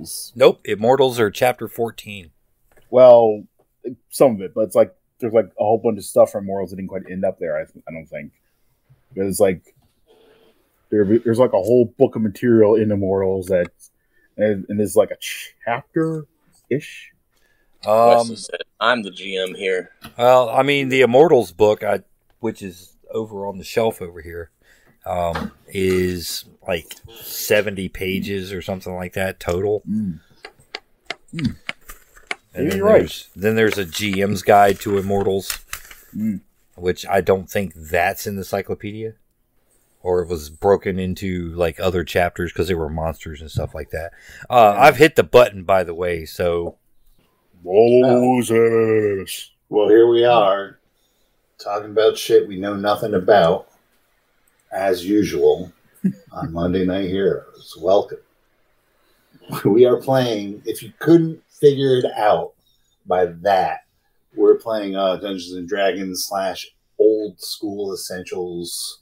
except for Immortals. Nope, Immortals are chapter fourteen. Well, some of it, but it's like there's like a whole bunch of stuff from Immortals that didn't quite end up there. I, I don't think because like there, there's like a whole book of material in Immortals that and, and there's like a chapter ish. Um, said, I'm the GM here. well, I mean, the Immortals book, I, which is over on the shelf over here, um, is like seventy pages or something like that total. Mm. And then you're right. there's, then there's a GM's guide to Immortals, Mm. which I don't think that's in the encyclopedia, or it was broken into like other chapters because there were monsters and stuff like that. Uh, I've hit the button, by the way, so Moses. Well, here we are talking about shit we know nothing about, as usual, on Monday Night Heroes. Welcome. We are playing, if you couldn't figure it out by that, we're playing uh, Dungeons and Dragons slash old school essentials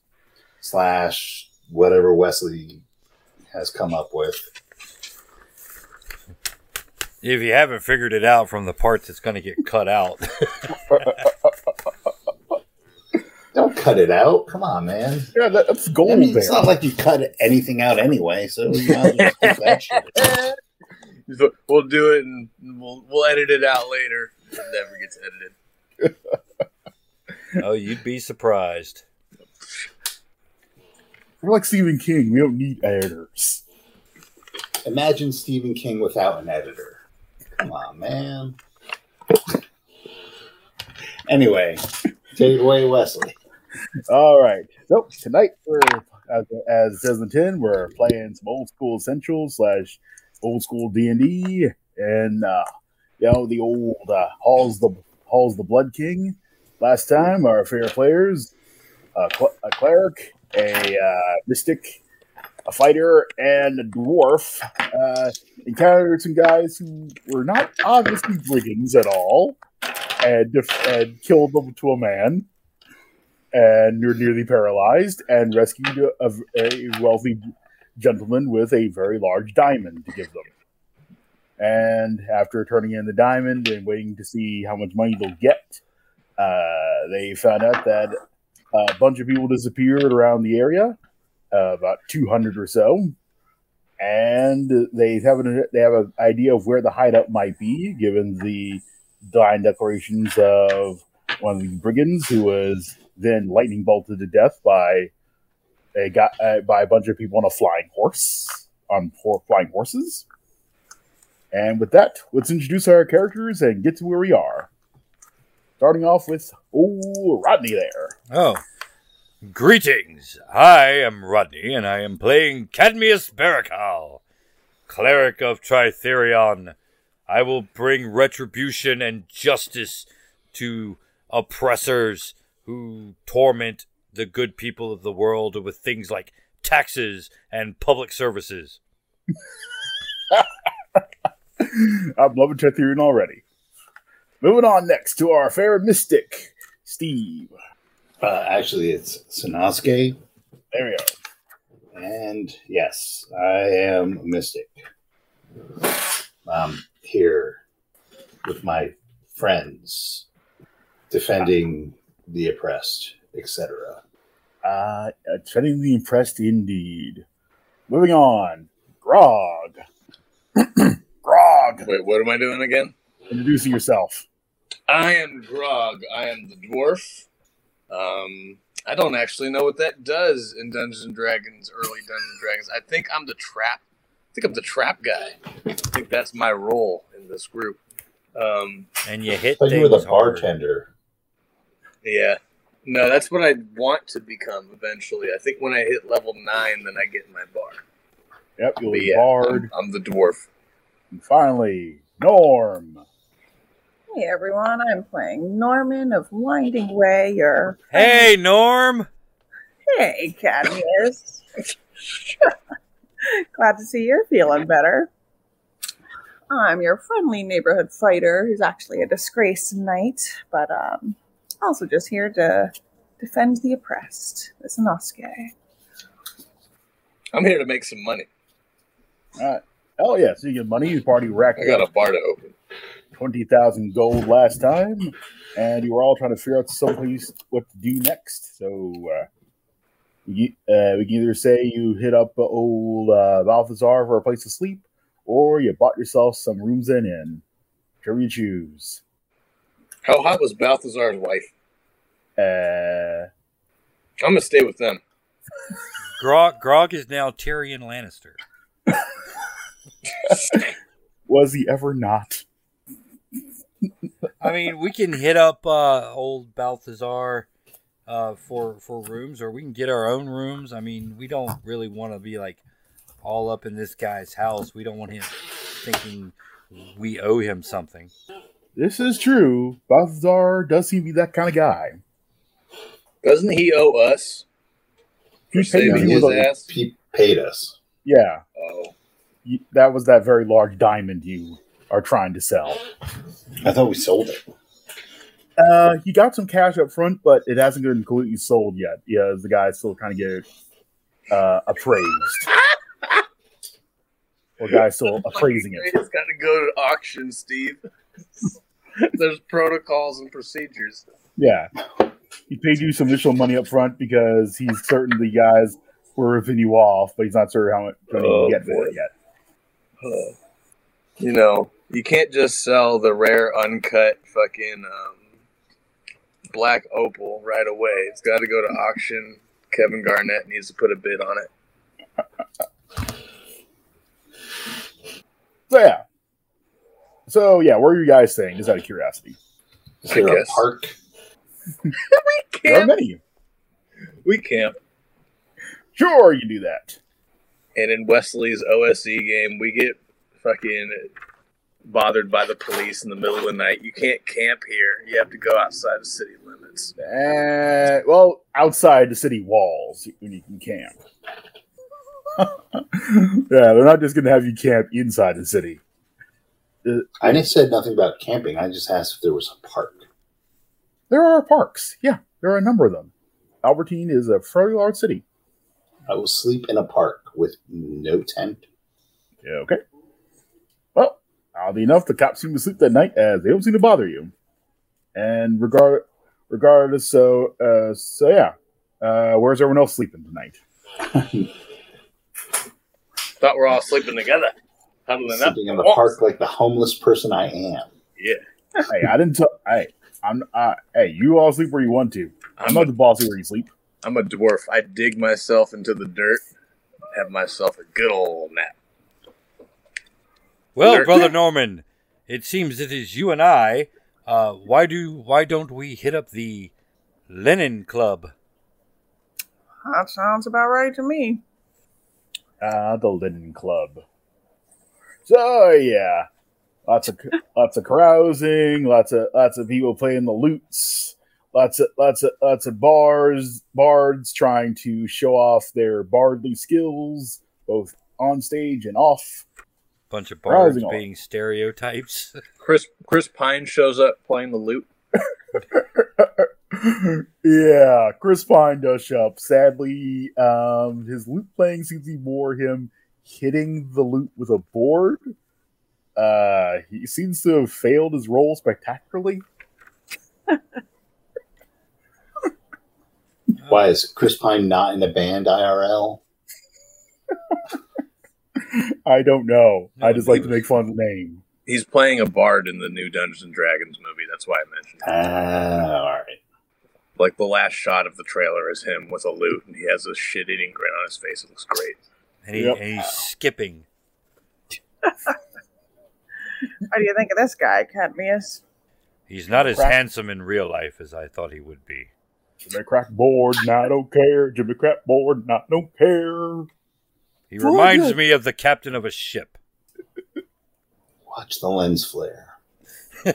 slash whatever Wesley has come up with. if you haven't figured it out from the parts that's going to get cut out, Don't cut it out. Come on, man. Yeah, that, that's gold I mean, there. it's not like you cut anything out anyway, so you might just keep that shit. So We'll do it and we'll we'll edit it out later. It never gets edited. oh, you'd be surprised. We're like Stephen King. We don't need editors. Imagine Stephen King without an editor. Come on, man. Anyway, take it away, Wesley. All right. So tonight we're as, as in ten, we're playing some old school essentials slash old school D and D, and uh, you know the old uh, Hall's the Hall's the Blood King. Last time our fair players, uh, cl- a cleric, a uh, mystic, a fighter, and a dwarf uh, encountered some guys who were not obviously brigands at all, and, and killed them to a man and you're nearly paralyzed and rescued a, a wealthy gentleman with a very large diamond to give them. And after turning in the diamond and waiting to see how much money they'll get, uh, they found out that a bunch of people disappeared around the area, uh, about 200 or so. And they have an they have an idea of where the hideout might be, given the dying declarations of one of the brigands who was then lightning bolted to death by a guy, uh, by a bunch of people on a flying horse on four flying horses. And with that, let's introduce our characters and get to where we are. Starting off with oh Rodney there. Oh. Greetings. I am Rodney, and I am playing Cadmius Barakal, cleric of Tritherion. I will bring retribution and justice to oppressors who torment the good people of the world with things like taxes and public services. I'm loving Tretherian already. Moving on next to our fair mystic, Steve. Uh, actually, it's Sanosuke, There we go. and yes, I am a mystic. I'm here with my friends, defending the oppressed, etc. Uh, treading the impressed indeed. Moving on, Grog. Grog, Wait, what am I doing again? introducing yourself. I am Grog. I am the dwarf. Um, I don't actually know what that does in Dungeons and Dragons, early Dungeons and Dragons. I think I'm the trap. I think I'm the trap guy. I think that's my role in this group. Um, And you hit But you were things the hard. bartender. Yeah. No, that's what I want to become eventually. I think when I hit level nine, then I get my bar. Yep, you'll But be yeah, Bard. I'm, I'm the dwarf. And finally, Norm. Hey everyone, I'm playing Norman of Winding Way, your Hey, Norm! Hey Cadmius. Glad to see you're feeling better. I'm your friendly neighborhood fighter who's actually a disgraced knight, but um also just here to defend the oppressed. This is Nosuke. I'm here to make some money. Oh yeah, so you get money. You party racked I got up a bar to open. twenty thousand gold last time, and you were all trying to figure out someplace what to do next. So uh, we, uh, we can either say you hit up old uh, Balthazar for a place to sleep, or you bought yourself some rooms in inn. Whichever you choose. How hot was Balthazar's wife? Uh, I'm gonna stay with them. Grog, Grog is now Tyrion Lannister. was he ever not? I mean, we can hit up uh, old Balthazar uh, for for rooms, or we can get our own rooms. I mean, we don't really want to be like all up in this guy's house. We don't want him thinking we owe him something. This is true. Balthazar does seem to be that kind of guy. Doesn't he owe us for He paid saving his with ass? He paid us. Yeah, Oh, that was that very large diamond you are trying to sell. I thought we sold it. Uh, you got some cash up front, but it hasn't been completely sold yet. Yeah, the guy's still trying to get uh, appraised. or guy's still appraising it. It's got to go to auction, Steve. There's protocols and procedures. Yeah, he paid you some initial money up front because he's certain the guys were ripping you off, but he's not sure how much money Oh, get for it yet. You know, you can't just sell the rare uncut fucking um, black opal right away. It's got to go to auction. Kevin Garnett needs to put a bid on it. So yeah. So yeah, where are you guys saying? Just out of curiosity. Is there a guess. park? We camp. There are camp. many. We camp. Sure, you do that. And in Wesley's OSE game, we get fucking bothered by the police in the middle of the night. You can't camp here. You have to go outside the city limits. Uh, well, outside the city walls when you can camp. yeah, they're not just going to have you camp inside the city. I didn't say nothing about camping. I just asked if there was a park. There are parks. Yeah, there are a number of them. Albertine is a fairly large city. I will sleep in a park with no tent. Yeah, okay. Well, oddly enough, the cops seem to sleep that night as they don't seem to bother you. And regard, regardless, so uh, so yeah, uh, where's everyone else sleeping tonight? Thought we're all sleeping together. Huddling up. In the park like the homeless person I am. Yeah. hey, I didn't tell. Hey, I'm. Uh, hey, you all sleep where you want to. I'm I'm not a, the boss of where you sleep. I'm a dwarf. I dig myself into the dirt, have myself a good old nap. Well, There- brother Norman, it seems it is you and I. Uh, why do why don't we hit up the Lenin Club? That sounds about right to me. Ah, the Linen Club. So yeah, lots of lots of carousing, lots of lots of people playing the lutes, lots of lots of lots of bars bards trying to show off their bardly skills, both on stage and off. Bunch of bards Rising on. being stereotypes. Chris Chris Pine shows up playing the lute. yeah, Chris Pine does show up. Sadly, um, his lute playing seems to bore him hitting the loot with a board. Uh, he seems to have failed his role spectacularly. Why is Chris Pine not in the band IRL? I don't know. I just like he to make fun of the name. He's playing a bard in the new Dungeons and Dragons movie. That's why I mentioned. it. Ah, all right. Like the last shot of the trailer is him with a lute, and he has a shit-eating grin on his face. It looks great. And, he, Yep. and he's skipping. What do you think of this guy, Cadmius? He's not as Crap. handsome in real life as I thought he would be. Jimmy Crack board, nah, I don't care. Jimmy Crack board, nah, don't care. He Oh, reminds good. me of the captain of a ship. Watch the lens flare. So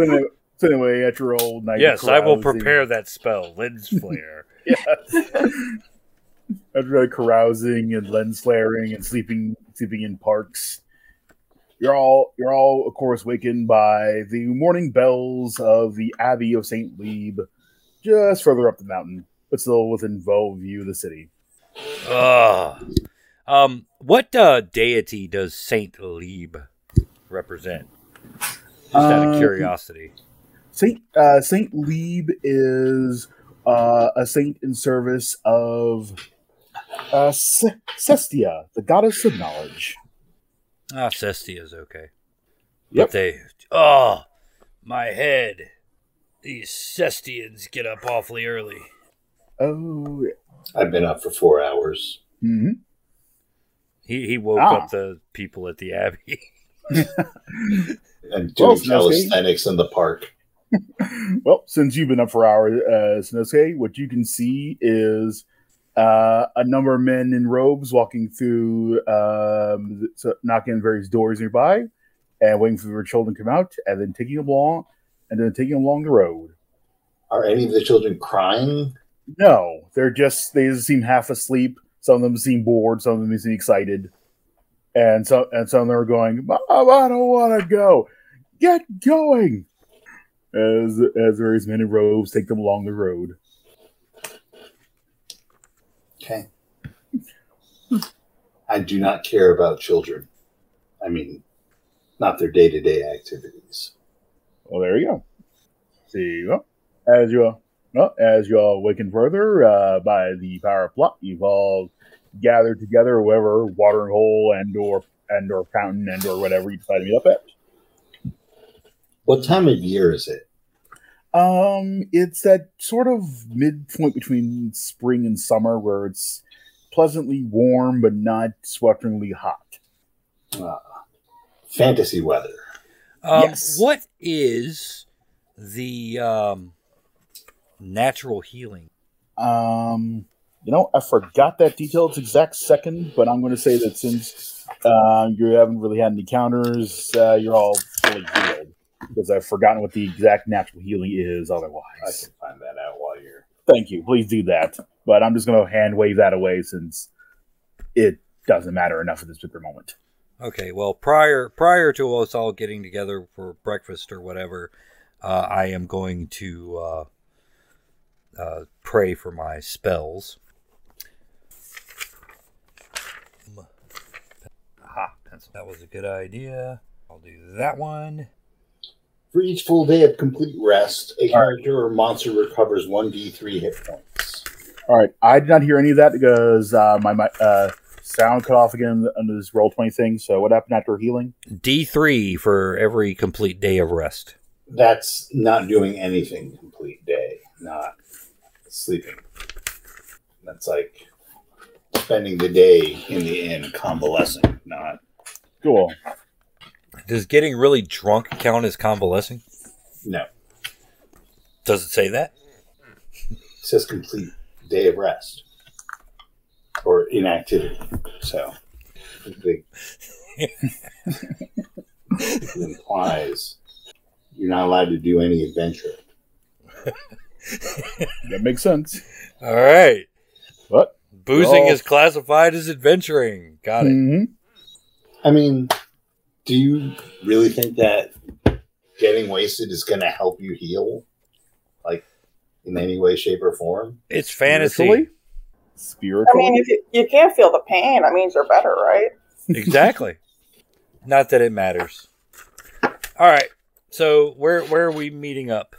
anyway, so anyway, at your old night. of yes, I will carousing- prepare that spell, lens flare. after carousing and lens flaring and sleeping sleeping in parks you're all you're all of course wakened by the morning bells of the abbey of saint Lieb, just further up the mountain but still within view of the city Ugh. Um, what uh, deity does Saint Lieb represent? Just out of Uh, curiosity. Saint uh, Saint Lieb is uh, a saint in service of uh, Se- Cestia, the goddess of knowledge. Ah, Cestia's okay. Yep. But they. Oh, my head. These Cestians get up awfully early. Oh, I've been up for four hours. hmm He he woke Ah. up the people at the abbey. and Well, doing Snowski. calisthenics in the park. Well, since you've been up for hours, uh, Snosuke, what you can see is uh, a number of men in robes walking through, um, so knocking on various doors nearby, and waiting for their children to come out, and then taking them along, and then taking them along the road. Are any of the children crying? No, they're just they just seem half asleep. Some of them seem bored. Some of them seem excited, and so and some of them are going. Mom, I don't want to go. Get going. As as various men in robes take them along the road. Okay. I do not care about children. I mean, not their day to day activities. Well, there you go. See, well, as you well, as you all awaken further uh, by the power of plot, you've all gathered together, wherever watering hole and or and or fountain and or whatever you decide to meet up at. What time of year is it? Um, it's that sort of midpoint between spring and summer where it's pleasantly warm but not swelteringly hot. Uh, fantasy weather. Um, Yes. What is the um, natural healing? Um, you know, I forgot that detail its exact second, but I'm going to say that since uh, you haven't really had any counters, uh, you're all fully healed because I've forgotten what the exact natural healing is. Otherwise. I can find that out while you're. thank you. Please do that. But I'm just going to hand wave that away since it doesn't matter enough at this particular moment. Okay, well, prior prior to us all getting together for breakfast or whatever, uh, I am going to uh, uh, pray for my spells. Aha, pencil. That was a good idea. I'll do that one. For each full day of complete rest, a character or monster recovers 1d3 hit points. All right, I did not hear any of that because uh, my, my uh, sound cut off again under this Roll20 thing. So what happened after healing? D three for every complete day of rest. That's not doing anything complete day, not sleeping. That's like spending the day in the inn convalescing, not. Cool. Does getting really drunk count as convalescing? No. Does it say that? It says complete day of rest or inactivity. So it it implies you're not allowed to do any adventure. That makes sense. All right. What? Boozing Oh. is classified as adventuring. Got it. hmm I mean, do you really think that getting wasted is going to help you heal? Like, in any way, shape, or form? It's fantasy. Spiritually? Spiritually? I mean, if you, you can't feel the pain, that means you're better, right? exactly. Not that it matters. All right. So where where are we meeting up?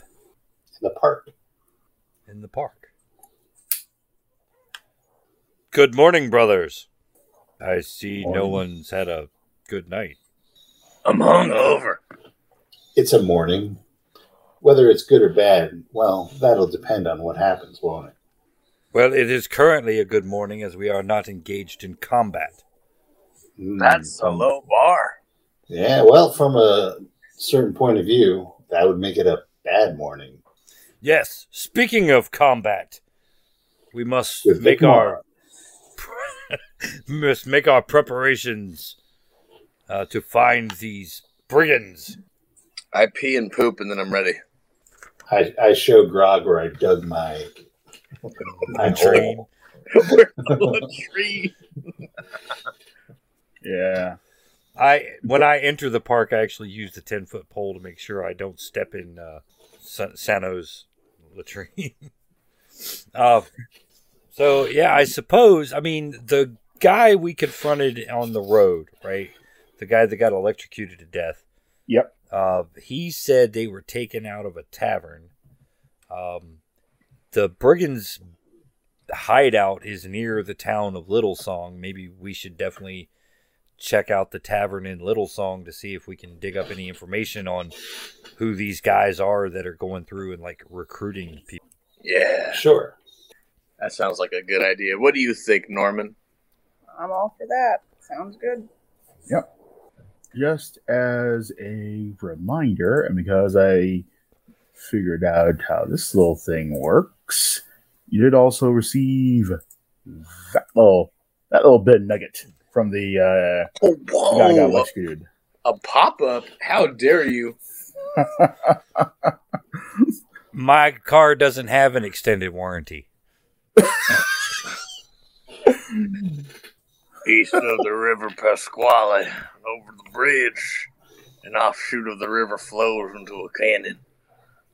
In the park. In the park. Good morning, brothers. I see no one's had a good night. I'm hungover. It's a morning. Whether it's good or bad, well, that'll depend on what happens, won't it? Well, it is currently a good morning as we are not engaged in combat. Mm. That's a low bar. Yeah, well, from a certain point of view, that would make it a bad morning. Yes, speaking of combat, we must With make our must make our preparations uh, to find these brigands. I pee and poop and then I'm ready. I, I show Grog where I dug my, my Tree. hole. We're a tree. yeah. I when I enter the park, I actually use the ten foot pole to make sure I don't step in uh, Sa- Sano's latrine. uh, so yeah, I suppose. I mean the guy we confronted on the road, right? The guy that got electrocuted to death. Yep. Uh, he said they were taken out of a tavern. Um, the brigands' hideout is near the town of Little Song. Maybe we should definitely check out the tavern in Little Song to see if we can dig up any information on who these guys are that are going through and like recruiting people. Yeah, Sure. that sounds like a good idea. What do you think, Norman? I'm all for that. Sounds good. Just as a reminder, and because I figured out how this little thing works, you did also receive that little, that little bit nugget from the uh, Oh, guy who got whoa! electrocuted. A pop up? How dare you? My car doesn't have an extended warranty. East of the River Pasquale, over the bridge, an offshoot of the river flows into a canyon.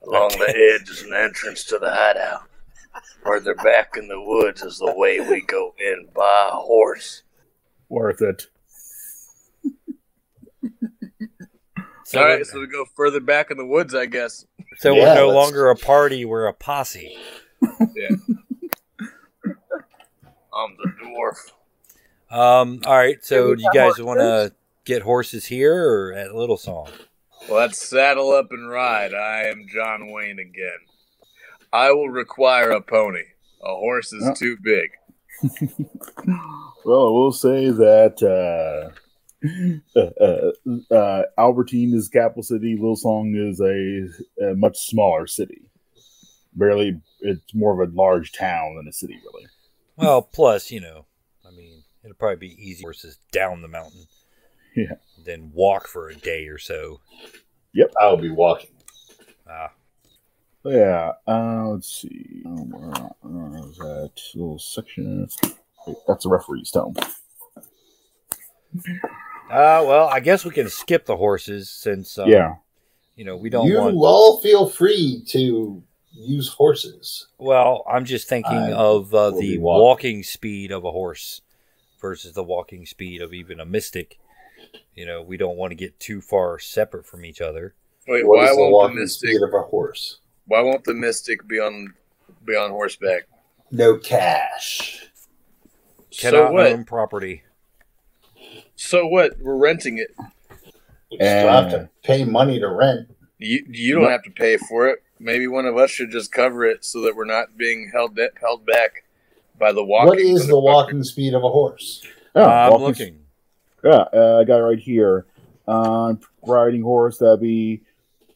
Along the edge is an entrance to the hideout. Further back in the woods is the way we go in by horse. Worth it. So, All right, so we go further back in the woods, I guess. so Yeah, we're no let's- longer a party, we're a posse. Yeah. I'm the dwarf. Um, all right, so do you guys want to get horses here or at Little Song? Let's saddle up and ride. I am John Wayne again. I will require a pony. A horse is Oh. too big. Well, I will say that uh, uh, uh, uh, Albertine is capital city. Little Lilsong is a, a much smaller city. Barely, it's more of a large town than a city, really. Well, plus, you know, I mean, it'll probably be easy horses down the mountain. Yeah. Then walk for a day or so. Yep, I'll be walking. Ah, Yeah. Uh, let's see. Oh, where, where is that little section? Wait, that's a referee's tone. uh, well, I guess we can skip the horses since, um, yeah. you know, we don't you want. all feel free to use horses. Well, I'm just thinking I of uh, the walking. walking speed of a horse versus the walking speed of even a mystic. You know, we don't want to get too far separate from each other. Wait, What why is the won't the walking mystic? speed of a horse? Why won't the mystic be on be on horseback? No cash. Cannot so what? own property. So what? We're renting it. You still have to pay money to rent. You you don't have to pay for it. Maybe one of us should just cover it so that we're not being held held back by the walking. what is the motherfucker. walking speed of a horse? Oh, I'm walking- looking. Yeah, uh, I got it right here. Uh, riding horse, that'd be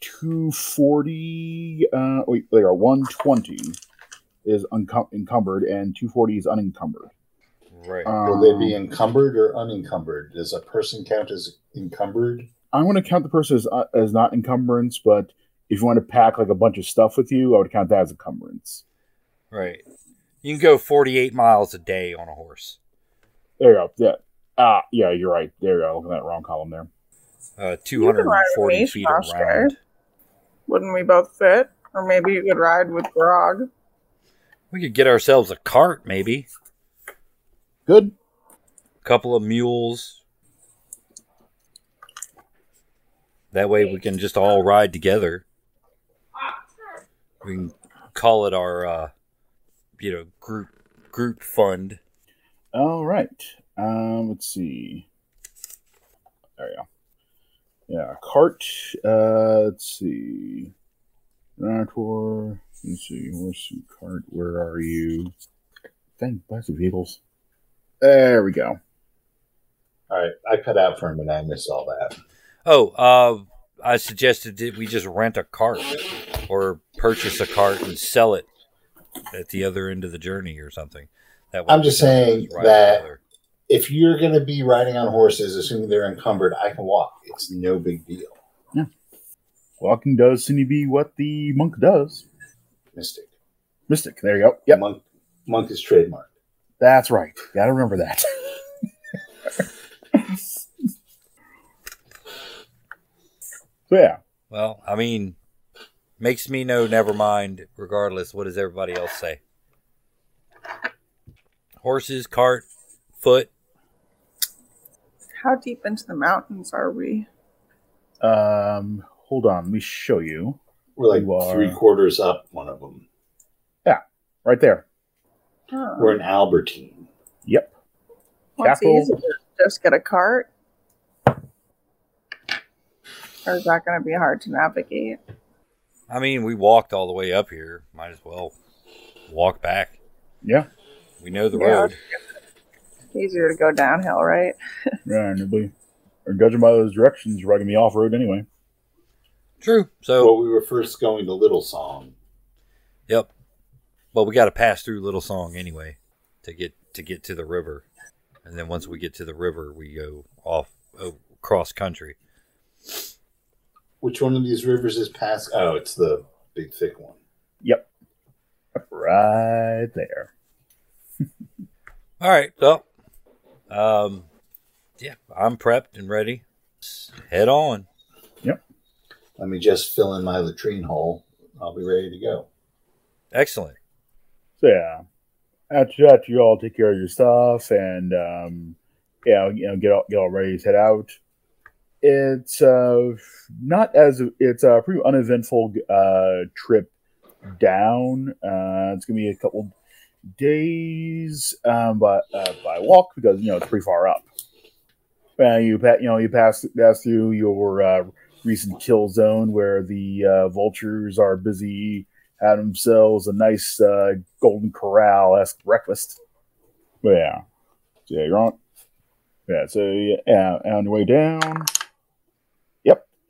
240. Uh, wait, there are 120 is uncum- encumbered and 240 is unencumbered. Right. Will they be Um, encumbered or unencumbered? Does a person count as encumbered? I'm going to count the person as, uh, as not encumbrance, but if you want to pack like a bunch of stuff with you, I would count that as encumbrance. Right. You can go 48 miles a day on a horse. There you go. Yeah. Ah, yeah, you're right. There you go. Looking at that wrong column there. Uh, can ride with 240 feet Foster. around. Wouldn't we both fit? Or maybe you could ride with Grog. We could get ourselves a cart, maybe. Good. A couple of mules. That way we can just all ride together. We can call it our, uh, you know, group group fund. All right. Um, let's see. There you go. Yeah, cart. Uh, let's see. Donator. Let's see. Horse and cart. Where are you? Dang, bunch of vehicles. There we go. All right, I cut out for a minute. I missed all that. Oh, uh, I suggested that we just rent a cart or purchase a cart and sell it at the other end of the journey or something. That I'm just saying that- together. If you're going to be riding on horses, assuming they're encumbered, I can walk. It's no big deal. Yeah. Walking does seem to be what the monk does. Mystic. Mystic. There you go. Yeah. Monk, monk is trademark. that's right. Gotta remember that. so yeah, Well, I mean, makes me know. Never mind. Regardless, what does everybody else say? Horses, cart, foot, How deep into the mountains are we? Um, hold on, let me show you. We're like You are- three quarters up one of them. Yeah, right there. Oh. We're in Albertine. Yep. What's Capital- easy? Just get a cart. Or is that going to be hard to navigate? I mean, we walked all the way up here. Might as well walk back. Yeah. We know the Yeah. road. Easier to go downhill, right? Yeah, and nobody, or judging by those directions, you're riding me off road anyway. True. So, Well, we were first going to Little Song. yep. But we got to pass through Little Song anyway to get to get to the river, and then once we get to the river, we go off oh, cross country. Which one of these rivers is past? Oh, it's the big thick one. Yep. Right there. All right. So, um, yeah, I'm prepped and ready. Let's head on. Yep. Let me just fill in my latrine hole. I'll be ready to go. Excellent. So yeah, after that, you all take care of your stuff and um, yeah, you know, get all, get all ready to head out. It's uh, not as it's a pretty uneventful uh, trip down. Uh, it's gonna be a couple days um, by uh, by walk because you know it's pretty far up. Uh, you pa- you know you pass pass through your uh, recent kill zone where the uh, vultures are busy had themselves a nice uh, golden corral esque breakfast. But yeah, so yeah, you're on. Yeah, so yeah, on your way down.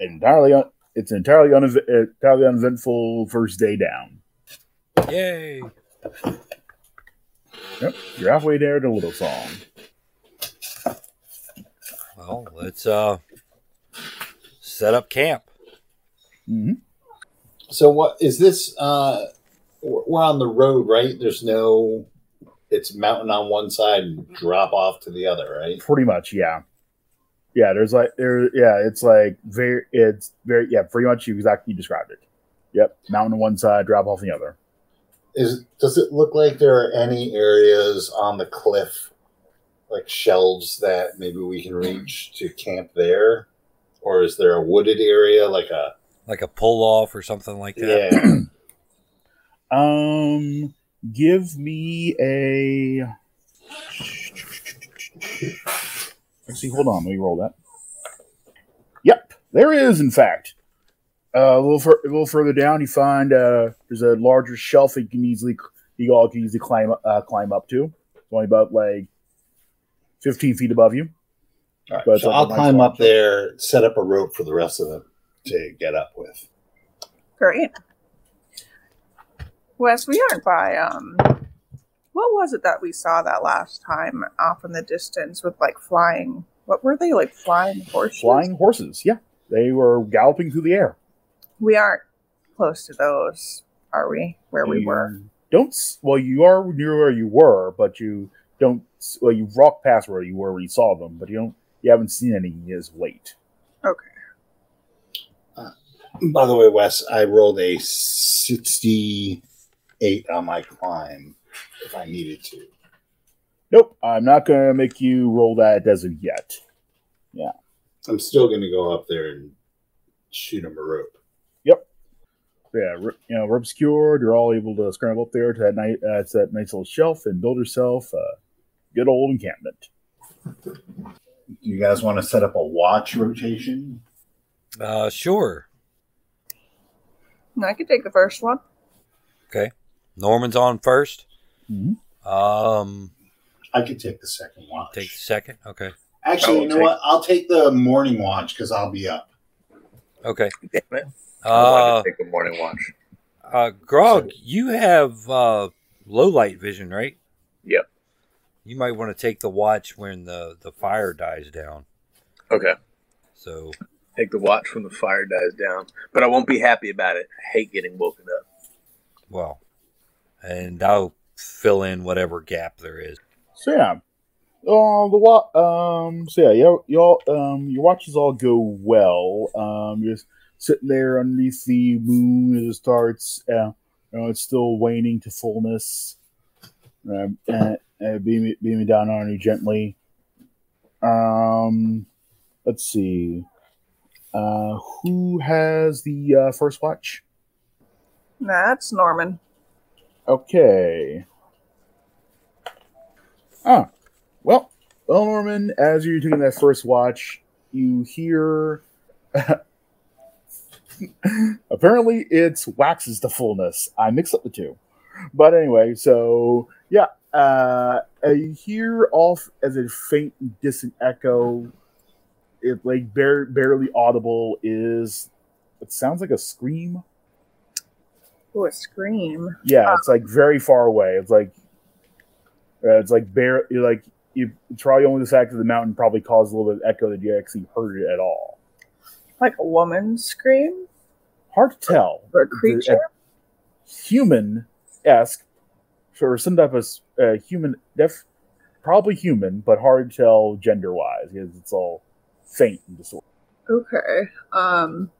Yep, entirely. Un- it's entirely unev- entirely uneventful first day down. Yay. Yep, you're halfway there to Little Song. Well, let's uh set up camp. hmm So, what is this? Uh, we're on the road, right? There's no. It's mountain on one side and drop off to the other, right? Pretty much, yeah. Yeah, there's like there. Yeah, it's like very. It's very. Yeah, pretty much you exactly described it. Yep, mountain on one side, drop off the other. Is does it look like there are any areas on the cliff, like shelves that maybe we can reach to camp there, or is there a wooded area like a Like a pull off or something like that. yeah? Um, give me a. Let's see. Hold on. Let me roll that. Yep, there is. In fact, uh, a little fur- a little further down, you find uh, there's a larger shelf that you can easily you all can easily climb uh, climb up to. It's only about like fifteen feet above you. All right, But so I'll a nice climb long up there, set up a rope for the rest of them to get up with. Great. Wes, we aren't by um what was it that we saw that last time off in the distance with like flying what were they like flying horses? Flying horses. Yeah, they were galloping through the air. We aren't close to those, are we? Where we were. Don't well, you are near where you were, but you don't. Well, you walked past where you were when you saw them, but you don't. You haven't seen any as of late. Okay. Uh, by the way, Wes, I rolled a sixty-eight on my climb if I needed to. Nope, I'm not going to make you roll that as of yet. Yeah. I'm still going to go up there and shoot him a rope. Yep. Yeah, r- you know, rope secured. You're all able to scramble up there to that night. Uh, it's that nice little shelf and build yourself a good old encampment. You guys want to set up a watch rotation? Uh sure. I could take the first one. Okay. Norman's on 1st Mhm. Um I could take the second watch. take the second. Okay. Actually, I you will know take- what? I'll take the morning watch because I'll be up. Okay. Damn it. I Uh wanted to take the morning watch. uh Grog, you have uh low light vision, right? Yep. You might want to take the watch when the the fire dies down. Okay. So Take the watch when the fire dies down. But I won't be happy about it. I hate getting woken up. well, and I'll fill in whatever gap there is. So yeah, uh, the wa- um, so yeah, y'all, y'all um, your watches all go well. Um, you're just sitting there underneath the moon as it starts. Uh, you know, it's still waning to fullness. Uh, and, and beaming, beaming down on you gently. Um, Um, let's see. Uh, who has the uh, first watch? That's Norman. Okay. Ah, well, well, Norman, as you're doing that first watch, you hear. Apparently, it's waxes to fullness. I mix up the two, but anyway, so yeah, uh, you hear off as a faint, distant echo. It like bare, barely audible is. It sounds like a scream. Ooh, a scream. Yeah, it's like very far away. It's like uh, it's like bare. Like you it's probably only the fact that the mountain probably caused a little bit of echo that you actually heard it at all. Like a woman's scream? Hard to tell. Or a creature? Human esque, or some type of uh, human. Def, probably human, but hard to tell gender wise because it's all faint and distorted. Okay. Um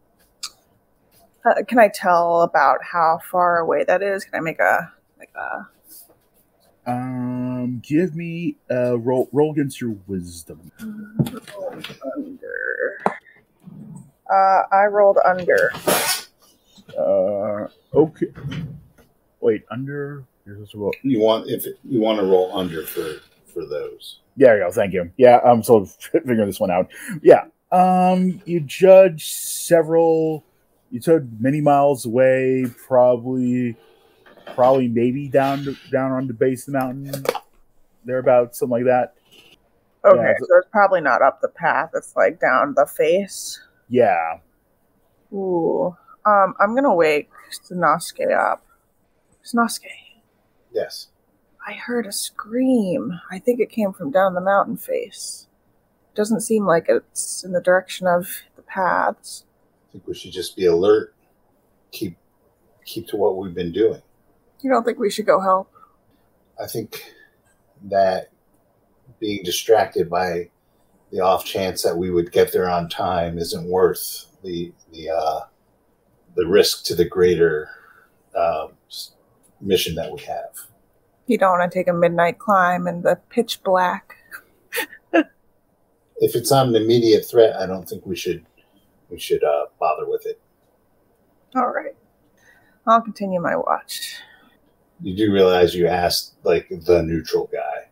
uh, can I tell about how far away that is? Can I make a like a Um, give me a roll. Roll against your wisdom. under? Uh, I rolled under. Uh, okay. Wait, under. You're supposed to roll. You want if it, you want to roll under for for those. There you go. Thank you. Yeah, I'm still figuring this one out. Yeah. Um, you judge several. You took many miles away, probably, probably maybe down to, down on the base of the mountain, thereabouts, something like that. Okay, Yeah, so it's probably not up the path. It's like down the face. Yeah. Ooh. Um, I'm gonna wake Sanosuke up. Sanosuke, Yes. I heard a scream. I think it came from down the mountain face. Doesn't seem like it's in the direction of the paths. I think we should just be alert. Keep keep to what we've been doing. You don't think we should go help? I think that being distracted by the off chance that we would get there on time isn't worth the the uh, the risk to the greater um, mission that we have. You don't want to take a midnight climb in the pitch black. If it's not an immediate threat, I don't think we should we should uh, bother with it. All right. I'll continue my watch. You do realize you asked like the neutral guy.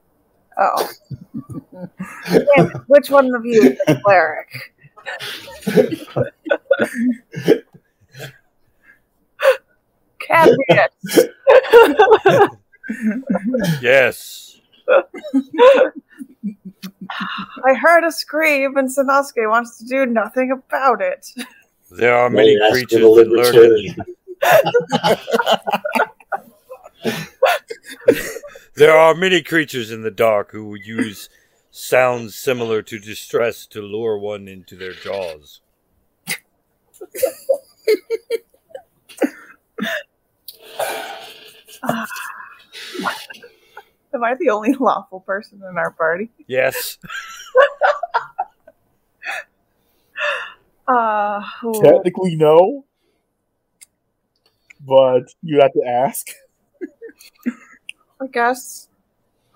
Oh. Damn Which one of you is the cleric? Cadmius. Yes. I heard a scream, and Sanosuke wants to do nothing about it. There are many Well, you asked for creatures that lurk. There are many creatures in the dark who use sounds similar to distress to lure one into their jaws. Am I the only lawful person in our party? Yes. Uh, ooh. Technically, no. But you have to ask. I guess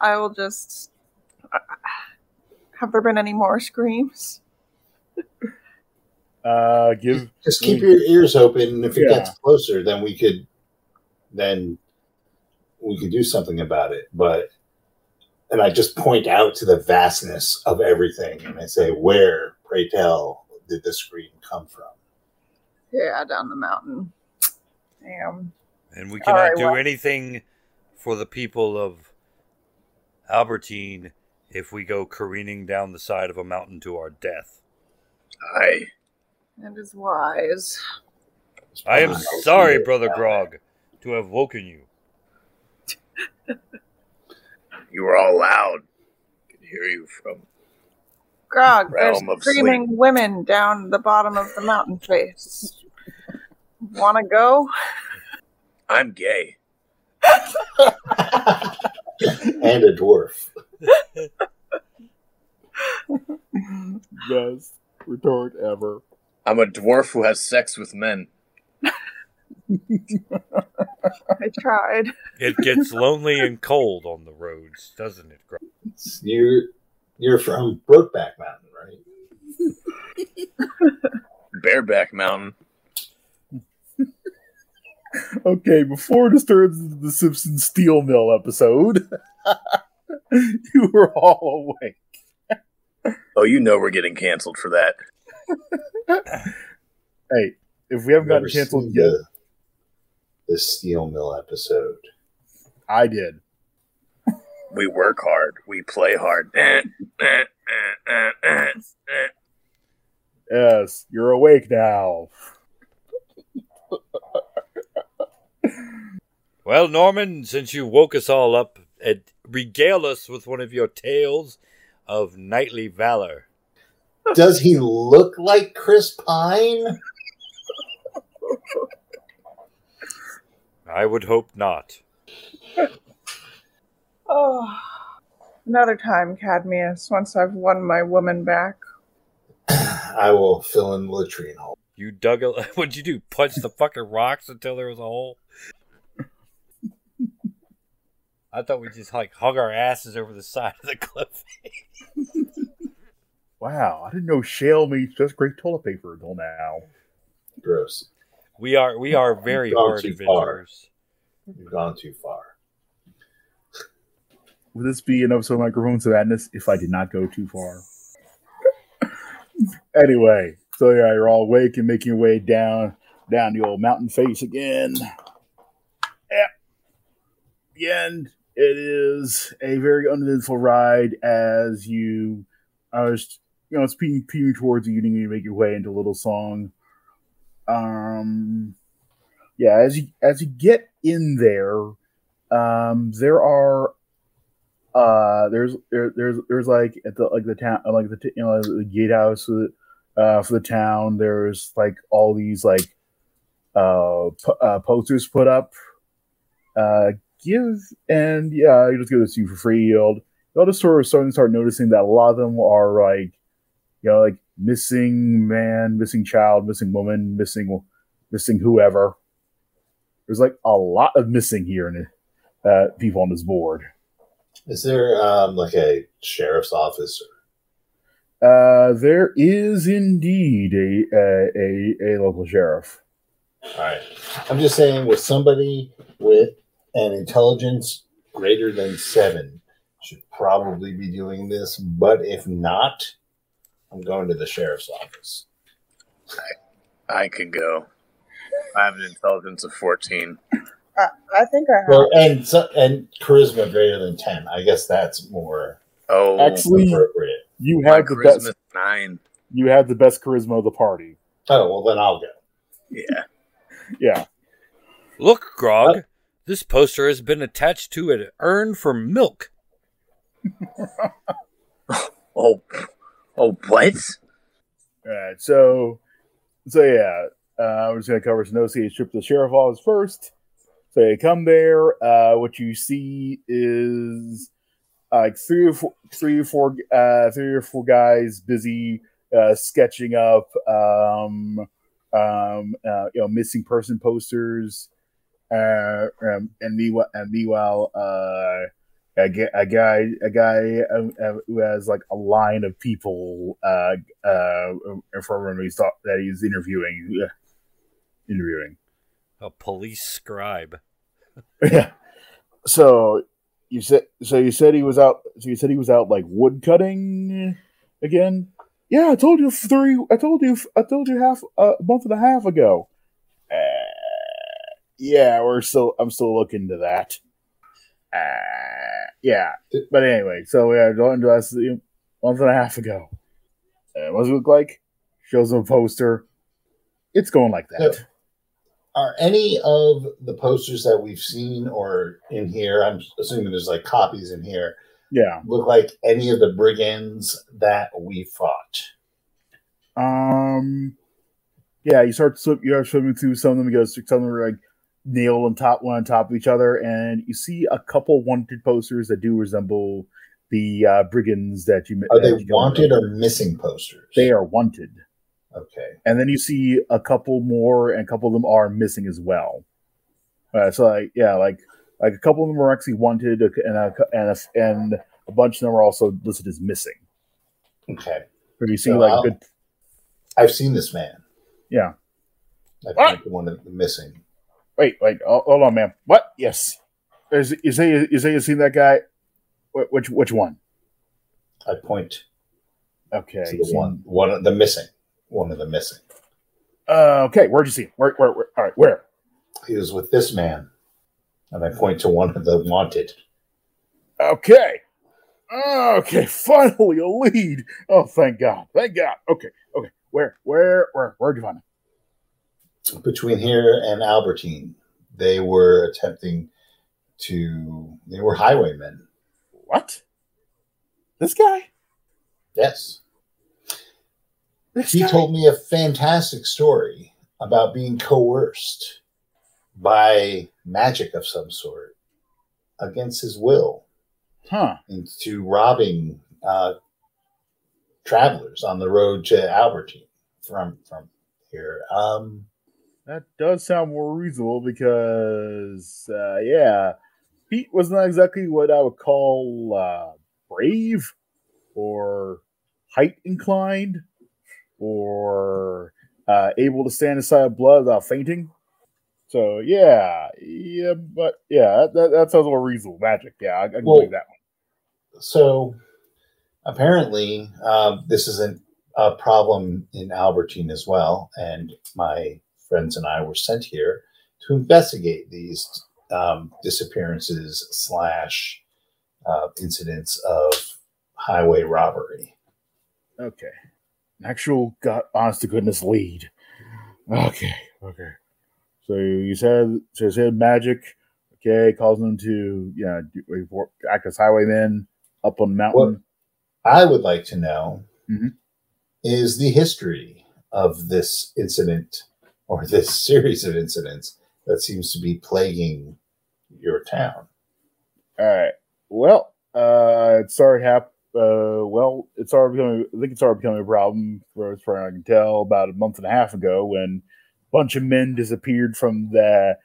I will just. uh, Have there been any more screams? Uh, give. Just keep your ears open, if it Yeah. gets closer, then we could, then we could do something about it. But, and I just point out to the vastness of everything, and I say, "Where, pray tell, did the scream come from?" Yeah, down the mountain. Damn. And we cannot right, do well- anything for the people of Albertine if we go careening down the side of a mountain to our death. Aye. That is wise. I am sorry, Brother Grog, to have woken you. You were all loud. I could hear you from. Grog, there's Realm of screaming women down the bottom of the mountain face. Wanna go? I'm gay. and a dwarf. Best retort ever. I'm a dwarf who has sex with men. I tried. It gets lonely and cold on the roads, doesn't it, Grog? You're you're from Brokeback Mountain, right? Bareback Mountain. Okay, before this turns into the Simpsons Steel Mill episode, you were all awake. Oh, you know we're getting canceled for that. Hey, if we haven't gotten canceled seen yet, the, the Steel Mill episode. I did. We work hard. We play hard. Eh, eh, eh. Yes, you're awake now. Well, Norman, since you woke us all up, regale us with one of your tales of knightly valor. Does he look like Chris Pine? I would hope not. Oh, another time, Cadmius. Once I've won my woman back. I will fill in the latrine hole. You dug a. What'd you do? Punch the fucking rocks until there was a hole? I thought we just like hung our asses over the side of the cliff. Wow, I didn't know shale means just great toilet paper until now. Gross. We are we are very hard too far. adventurers. You've gone too far. Would this be an episode of Microphones of Madness if I did not go too far? anyway, so yeah, you're all awake and making your way down down the old mountain face again. Yeah. The end. It is a very uneventful ride as you I was you know, it's peeing, peeing towards the evening and you make your way into Little Song. Um yeah, as you as you get in there, um there are uh there's there, there's there's like at the like the town like the you know the gatehouse uh for the town there's like all these like uh, po- uh posters put up. Uh give and yeah you just give this to you for free. Yield the other store is starting to start noticing that a lot of them are like you know like missing man missing child missing woman missing missing whoever there's like a lot of missing here in it uh people on this board Is there um, like a sheriff's office? Uh, there is indeed a a, a, a local sheriff. All right. I'm just saying, with somebody with an intelligence greater than seven, should probably be doing this. But if not, I'm going to the sheriff's office. I could go. I have an intelligence of 14. I, I think I have. Well, and so, and charisma greater than ten. I guess that's more Oh, Actually- appropriate. You my have the best. nine. You have the best charisma of the party. Oh well, then I'll go. Yeah. Yeah. Look, Grog, uh, this poster has been attached to an urn for milk. Oh, oh, what? All right. So, so yeah. Uh, we're just gonna cover notes. Trip to the sheriff office first. So you come there. Uh, what you see is like three or four, three or four, uh, three or four guys busy uh, sketching up, um, um, uh, you know, missing person posters. Uh, um, and meanwhile, and meanwhile, uh, a, a guy, a guy um, uh, who has like a line of people uh, uh, in front of him. He's thought that he's interviewing, uh, interviewing. A police scribe. Yeah. So you said so you said he was out so you said he was out like wood cutting again? Yeah, I told you three I told you I told you half uh, a month and a half ago. Uh, yeah, we're still I'm still looking to that. Uh, yeah. But anyway, so yeah, joined us a month and a half ago. Uh, what does it look like? Shows him a poster. It's going like that. Are any of the posters that we've seen or in here? I'm assuming there's like copies in here. Yeah. Look like any of the brigands that we fought. Um, yeah, you start to swim, you are swimming through some of them because some of them are like nailed on top one on top of each other, and you see a couple wanted posters that do resemble the uh, brigands that you. Are that they you wanted or missing posters? They are wanted, Okay. and then you see a couple more, and a couple of them are missing as well. Uh, so, like, yeah, like like a couple of them are actually wanted, and a, and a, and a bunch of them are also listed as missing. Okay. But you see, So like, I'll- good. I've seen this man. Yeah. I point to one the missing. Wait, wait, hold on, man. What? Yes. Is is he is he seen that guy? Which which one? I point Okay. to the seen- one, one of the missing, one of the missing. Uh, okay, where'd you see him? Where, where, where? All right, where? He was with this man, and I point to one of the wanted. Okay. Okay, finally a lead. Oh, thank God. Thank God. Okay, okay. Where, where, where, where'd you find him? Between here and Albertine, they were attempting to. They were highwaymen. What? This guy? Yes, This he guy? told me a fantastic story about being coerced by magic of some sort against his will Huh. into robbing uh, travelers on the road to Albertine from from here. Um, That does sound more reasonable because, uh, yeah, Pete was not exactly what I would call uh, brave or height inclined or uh, able to stand aside blood without fainting. So, yeah, yeah, but yeah, that, that sounds more reasonable. Magic, yeah, I, I can Well- believe that one. so apparently um, this isn't a problem in Albertine as well, and my friends and I were sent here to investigate these um, disappearances slash uh, incidents of highway robbery. Okay. An actual, God, honest to goodness lead. Okay, okay. So you said, so you said magic, okay, causing them to, you know, report- act as highwaymen up on the mountain. I would like to know Mhm. is the history of this incident or this series of incidents that seems to be plaguing your town. All right. Well, uh, it started hap- uh, well, it's already becoming, I think it's already becoming a problem for as far as I can tell about a month and a half ago when a bunch of men disappeared from the,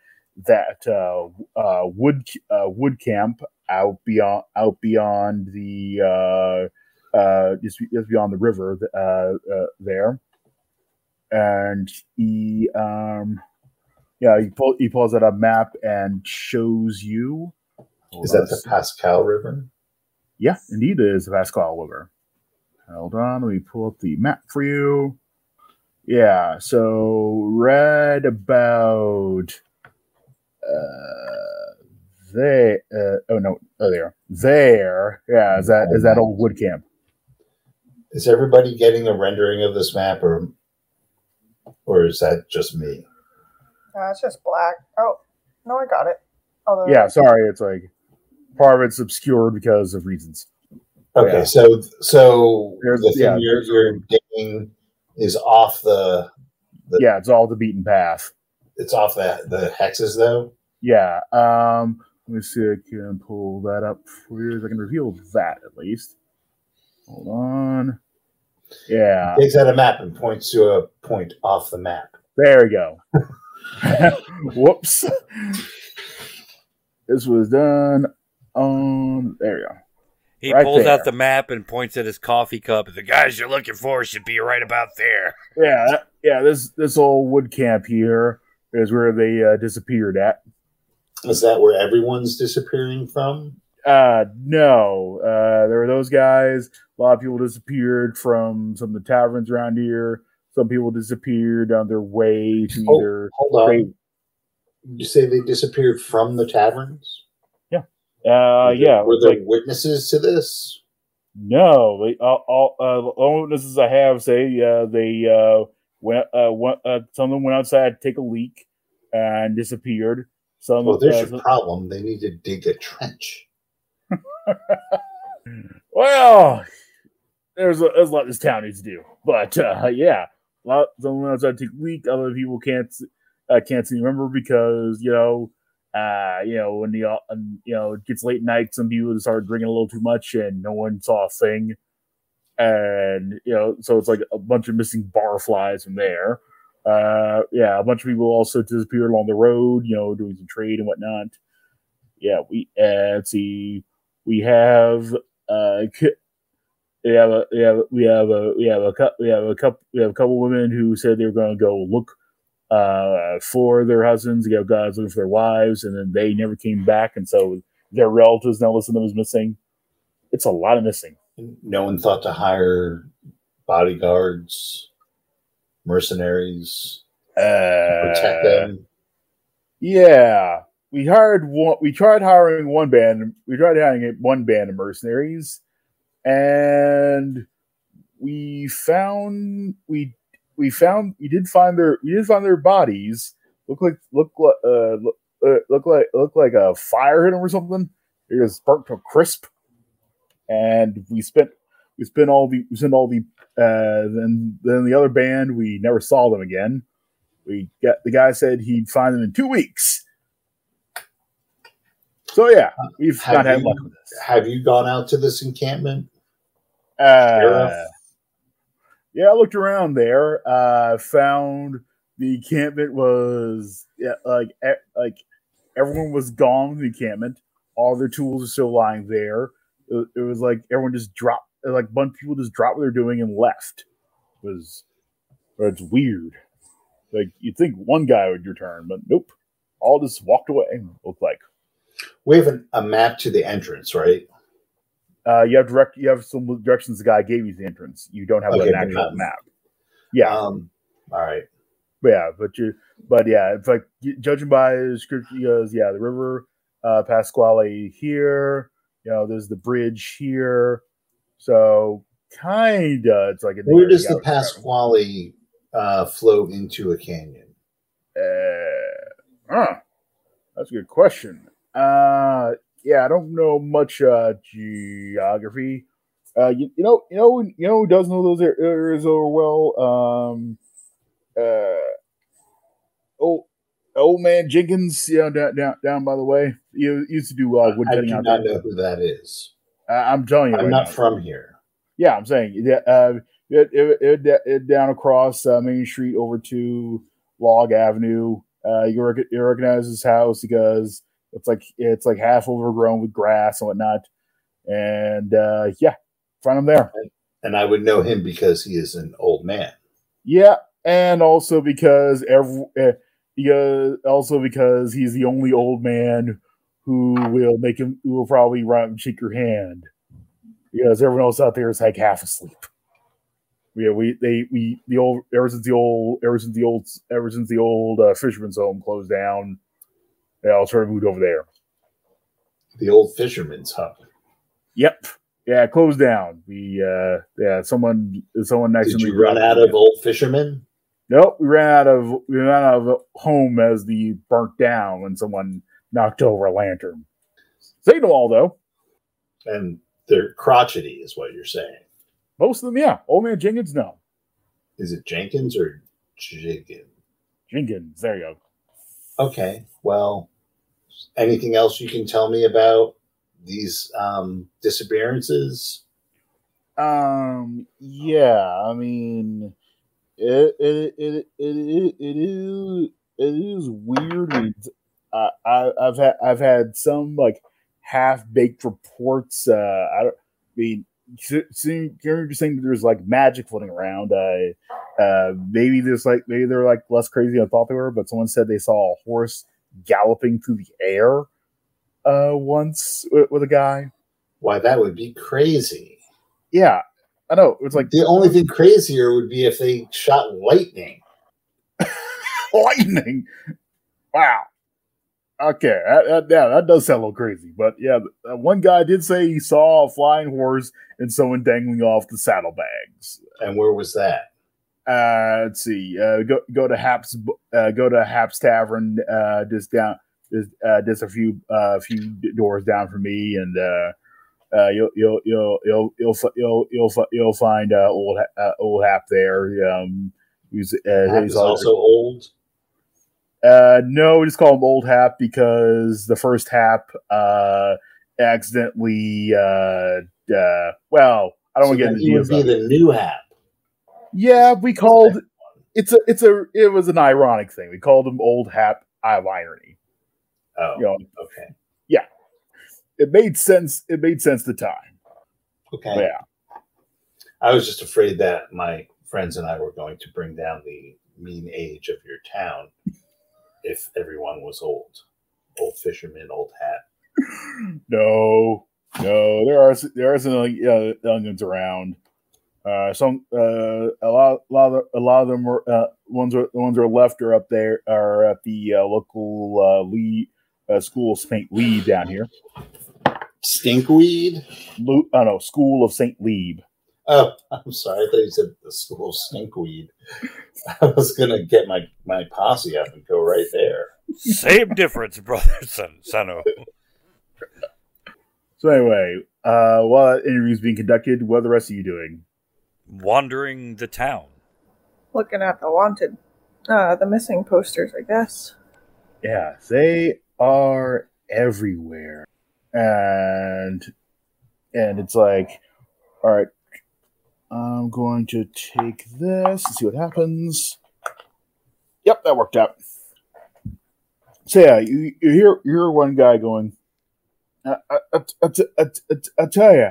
that, uh, uh, wood, uh, wood camp out beyond, out beyond the, uh, uh, just, just beyond the river, uh, uh, there. And he, um, yeah, he, pull, he pulls out a map and shows you. Is that the Pascal River? Yeah, indeed, it is the Pascal River. Hold on, let me pull up the map for you. Yeah, so right about uh there uh oh no oh there there yeah is that is that old wood camp Is everybody getting a rendering of this map, or or is that just me? Uh, it's just black. Oh, no, I got it. Although, yeah sorry it's like part of it's obscured because of reasons Okay, Yeah. so so There's- the thing yeah, you're, there's- you're getting is off the The- yeah it's all the beaten path it's off the the hexes though. yeah um let me see if i can pull that up for you i can reveal that at least hold on yeah Takes out a map and points to a point off the map. There we go. Whoops. This was done on. There we go. He Right pulls out the map and points at his coffee cup. The guys you're looking for should be right about there. Yeah, yeah. This this old wood camp here is where they uh, disappeared at. Is that where everyone's disappearing from? Uh, no, uh, there were those guys. A lot of people disappeared from some of the taverns around here. Some people disappeared on their way to Oh, either. Hold on. Great. You say they disappeared from the taverns? Yeah. Uh, Were there- yeah, Were there like witnesses to this? No, they, all, all, uh, the only witnesses I have say uh, they uh, went, uh, went uh, some of them went outside to take a leak and disappeared. Some, Well, there's uh, your problem. They need to dig a trench. well, there's a, there's a lot this town needs to do, but uh, yeah, a lot went outside take leak. Other people can't uh, can't remember because you know. Uh, you know, when the uh, um, you know it gets late at night, some people start drinking a little too much, and no one saw a thing. and you know, so it's like a bunch of missing barflies from there. Uh, yeah, a bunch of people also disappeared along the road, you know, doing some trade and whatnot. Yeah, we uh, let's see, we have uh, we have a we have we have a we have a couple we have a couple we have a couple women who said they were going to go look uh, for their husbands. You have guys looking for their wives, and then they never came back, and so their relatives now listen to them as missing. It's a lot of missing. No one thought to hire bodyguards, mercenaries, Uh, protect them. Yeah, we hired one. We tried hiring one band. We tried hiring one band of mercenaries, and we found we we found we did find their we did find their bodies. Look like look like uh, look, uh, look like look like a fire hit them or something. It was burnt to a crisp, and we spent we spent all the we spent all the uh, then then the other band we never saw them again. We got the guy said he'd find them in two weeks. So yeah, we've Have not had you- luck with this. Have you gone out to this encampment? Uh, yeah, I looked around there. Uh, found the encampment was yeah, like like everyone was gone from the encampment. All their tools are still lying there. It, it was like everyone just dropped. Like a bunch of people just dropped what they're doing and left. It was it's weird. Like you'd think one guy would return, but nope. All just walked away. Looked like. We have an, a map to the entrance, right? Uh, you have direct. You have some directions. The guy gave you the entrance. You don't have Okay, an actual not- map. Yeah, Um, all right. yeah, but you, but yeah, it's like judging by the description, he goes, yeah, the river, uh, Pasquale here. You know, there's the bridge here. So kinda, it's like a Where does the Pasquale uh, flow into a canyon? Uh, huh. That's a good question. Uh, yeah, I don't know much uh, geography. Uh, you, you know, you know, you know, who does know those areas over well? Um, uh, oh, old man Jenkins, you know, down down, down by the way, you used to do uh, wood I do out not there. know who that is. Uh, I'm telling you, I'm right not now. from here. Yeah, I'm saying yeah, uh, it, it, it, it down across uh, Main Street over to Log Avenue. Uh, you, rec- you recognize his house because it's like it's like half overgrown with grass and whatnot. And uh, yeah, find him there. And I would know him because he is an old man. Yeah, and also because every uh, because also because he's the only old man who will make him who will probably run and shake your hand because everyone else out there is like half asleep. Yeah, we they we the old ever since the old ever since the old ever since the old uh, fisherman's home closed down, they all sort of moved over there. The old fisherman's hut. Yep, yeah, closed down. We uh yeah someone someone next Did to me you run out of old fishermen? Nope, we ran out of we ran out of home as the burnt down when someone knocked over a lantern. Say them all though. And they're crotchety, is what you're saying. Most of them, yeah. Old man Jenkins, no. Is it Jenkins or Jiggins? Jenkins, there you go. Okay. Well, anything else you can tell me about these um, disappearances? Um, yeah, I mean, it it it it, it, it is it is weird. I, I I- I've had I've had some like half baked reports. Uh, I don't I mean. Seeing, you're just saying that there's like magic floating around. Uh, uh, maybe there's like maybe they're like less crazy than I thought they were, but someone said they saw a horse galloping through the air uh, once with, with a guy. Why, that would be crazy. Yeah, I know. It's like The only thing crazier would be if they shot lightning. lightning. Wow. Okay, that, that, yeah, that does sound a little crazy, but yeah, uh, one guy did say he saw a flying horse and someone dangling off the saddlebags. And where was that? Uh, let's see. Uh, go go to Haps. Uh, go to Haps Tavern. Uh, just down. Just, uh, just a few uh, few doors down from me, and uh, uh, you'll you'll you'll you'll you'll you'll you'll, you'll find uh, old uh, old Hap there. Um, who's uh, Hap he's also old. Uh, no, we just call him Old Hap because the first Hap uh, accidentally. Uh, uh, well, I don't So want to get into he would be the new Hap. Yeah, we called it's a it's a it was an ironic thing. We called him Old hat of irony. Oh, You know, okay. Yeah, it made sense. It made sense the time. Okay. But yeah. I was just afraid that my friends and I were going to bring down the mean age of your town if everyone was old. Old fisherman, old hat. No, no, there are there are some uh, youngins around. Uh, some uh, a lot, a lot of a lot of them are uh, ones are the ones that are left are up there are at the uh, local uh, Lee uh, school of Saint Lee down here. Stinkweed? Lu- I know school of Saint Lieb. Oh, I'm sorry. I thought you said the school of stinkweed. I was gonna get my my posse up and go right there. Same difference, brother, son, Sano. So anyway, uh, while that interview's being conducted, what are the rest of you doing? Wandering the town. Looking at the wanted, uh, the missing posters, I guess. Yeah, they are everywhere, and and it's like, all right, I'm going to take this and see what happens. Yep, that worked out. So yeah, you, you hear you hear one guy going, I, I, I, I, I, I, I tell you,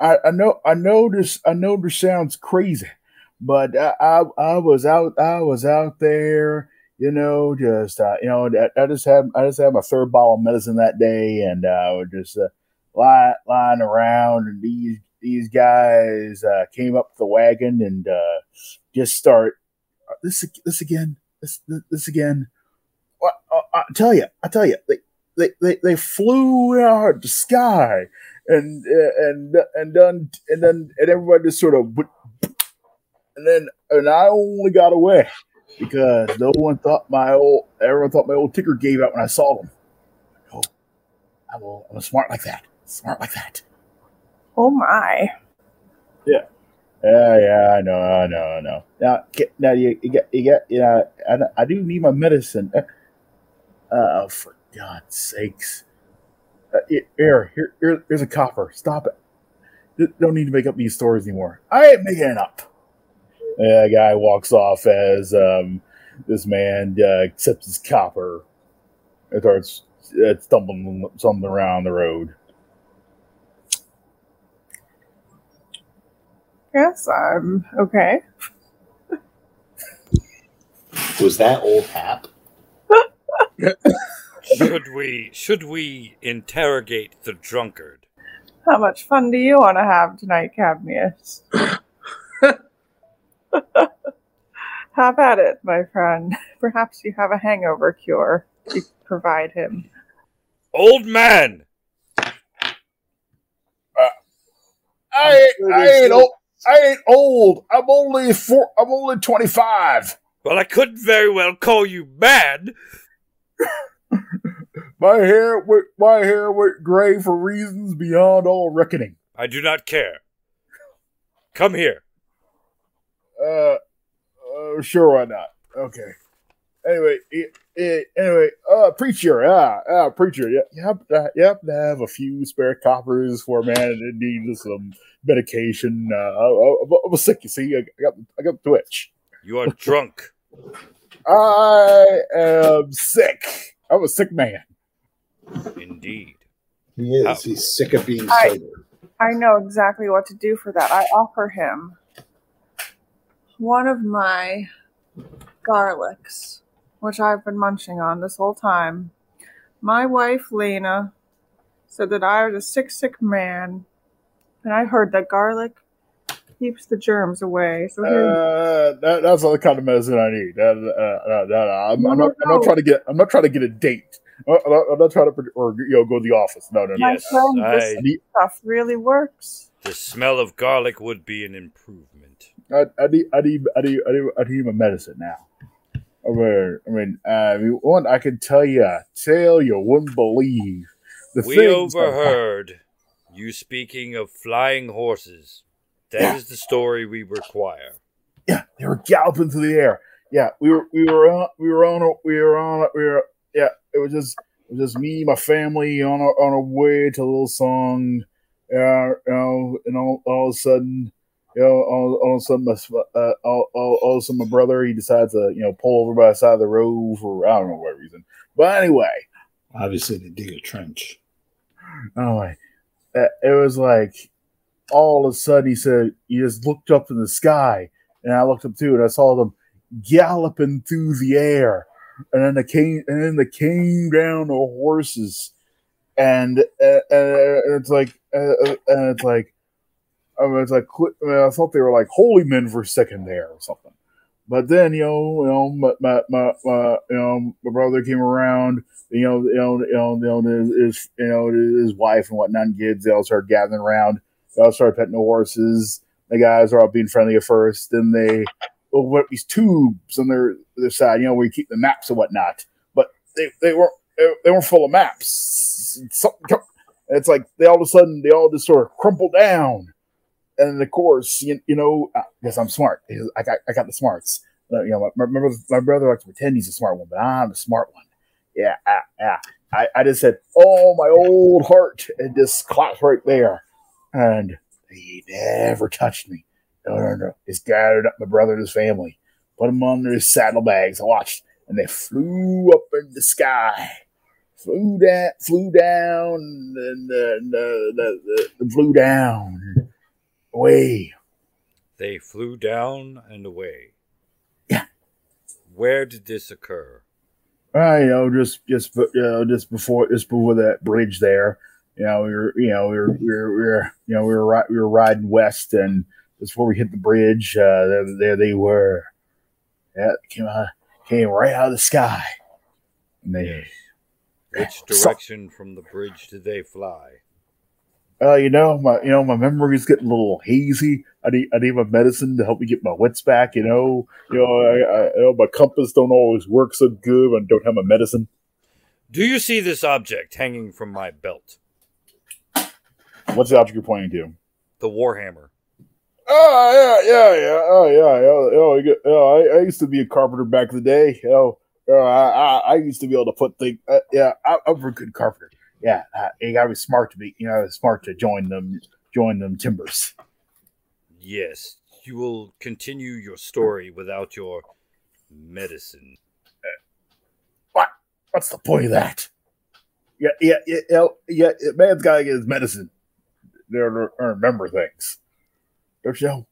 I, I I know I know this I know this sounds crazy, but I, I I was out I was out there you know, just uh, you know, I, I just had I just had my third bottle of medicine that day, and uh, I was just uh, lie, lying around, and these these guys uh, came up the wagon and uh, just start uh, this this again, this this again. What uh, I tell you, I tell you, they they they, they flew out of the sky, and and and then and then and everybody just sort of, and then and I only got away because no one thought my old everyone thought my old ticker gave out when I saw them. Oh, I'm, a, I'm a smart like that. Smart like that. Oh my. Yeah, yeah, yeah, I know, I know, I know. Now, now you, you get, you get, you know, I, I do need my medicine. Uh, oh, for God's sakes! Uh, here, here, here, here's a copper. Stop it. Don't need to make up these stories anymore. I ain't making it up. And a guy walks off as um, this man uh, accepts his copper and starts uh, stumbling something around the road. Yes, I'm okay. Was that old Hap? Should we should we interrogate the drunkard? How much fun do you want to have tonight, Cadmius? have at it, my friend. Perhaps you have a hangover cure to provide him. Old man! Uh, I, I ain't old. I ain't old. I'm only four. I'm only twenty five. Well, I couldn't very well call you mad. My hair went. My hair went gray for reasons beyond all reckoning. I do not care. Come here. Uh, uh sure, why not? Okay. Anyway, it, it, anyway, uh, preacher, ah, ah, preacher, you, you have to, you have a few spare coppers for a man that needs some medication. Uh, I, I, I was sick, you see, I got, I got the twitch. You are drunk. I am sick. I'm a sick man. Indeed. He is. How? He's sick of being I- sober. I know exactly what to do for that. I offer him one of my garlics, which I've been munching on this whole time. My wife, Lena, said that I was a sick, sick man, and I heard that garlic keeps the germs away. So here, Uh, that, that's not the kind of medicine I need. That, uh, uh, that, I'm, I'm, not, I'm not trying to get. I'm not trying to get a date. I'm not, I'm not trying to, pre- or you know, go to the office. No, no, no. my yes, friend, this I stuff really works. The smell of garlic would be an improvement. I, I need, I need, I need, I need, I need my medicine now. I mean, I mean, uh, I mean, one I can tell you, tell you wouldn't believe the we overheard you speaking of flying horses. That is Yeah. the story we require. Yeah, they were galloping through the air. Yeah, we were, we were on, we were on, a- we were on, a- we were. Yeah, it was just, it was just me, my family on our on our way to a little song. Yeah, you know, and all, all of a sudden, you know, all, all of a sudden, my, uh, all, all, all of a sudden, my brother he decides to, you know, pull over by the side of the road for I don't know what reason. But anyway, Obviously, to dig a trench. anyway, uh, it was like all of a sudden he said he just looked up in the sky, and I looked up too, and I saw them galloping through the air, and then they came and then they came down the horses, and uh, and it's like uh, and it's like. I it's like I, thought they were like holy men for a second there or something. But then you know, you know, my my, my, my you know, my brother came around. You know, you know, you know, you know, his, you know, his wife and whatnot, and kids. They all started gathering around. They all started petting the horses. The guys are all being friendly at first. Then they open up these tubes on their their side. You know, where you keep the maps and whatnot. But they they weren't they weren't full of maps. Something, it's like they all of a sudden they all just sort of crumple down and of course, you, you know, because I'm smart, I got I got the smarts. Uh, you know, my, brother, my brother likes to pretend he's a smart one, but I'm the smart one. Yeah, ah, yeah. I, I just said, "Oh, my old heart," and just clapped right there, and he never touched me. No, no, no. Just gathered up my brother and his family, put them under his saddlebags. I watched, and they flew up in the sky, flew down, flew down, and, and, uh, flew down away. They flew down and away. Yeah. Where did this occur? Uh, you know, just just you know, just before just before that bridge there. You know, we were you know we were we were, we were you know we were ri- we were riding west, and before we hit the bridge, uh, there, there they were. Yeah, came out, came right out of the sky. And they, Which direction so, from the bridge did they fly? uh, you know, my you know my memory's getting a little hazy. I need I need my medicine to help me get my wits back. You know, you know, I, I you know my compass don't always work so good when I don't have my medicine. Do you see this object hanging from my belt? What's the object you're pointing to? The warhammer. Oh yeah, yeah, yeah. Oh yeah, yeah. Oh, yeah, I, I used to be a carpenter back in the day. Know, uh, I, I, I used to be able to put things. Uh, yeah, I, I'm a good carpenter yeah, you gotta be smart to be, you know, smart to join them, join them timbers. Yes, you will continue your story without your medicine. Uh, what? What's the point of that? Yeah, yeah, yeah, yeah. yeah man's gotta get his medicine to remember things. Don't you know?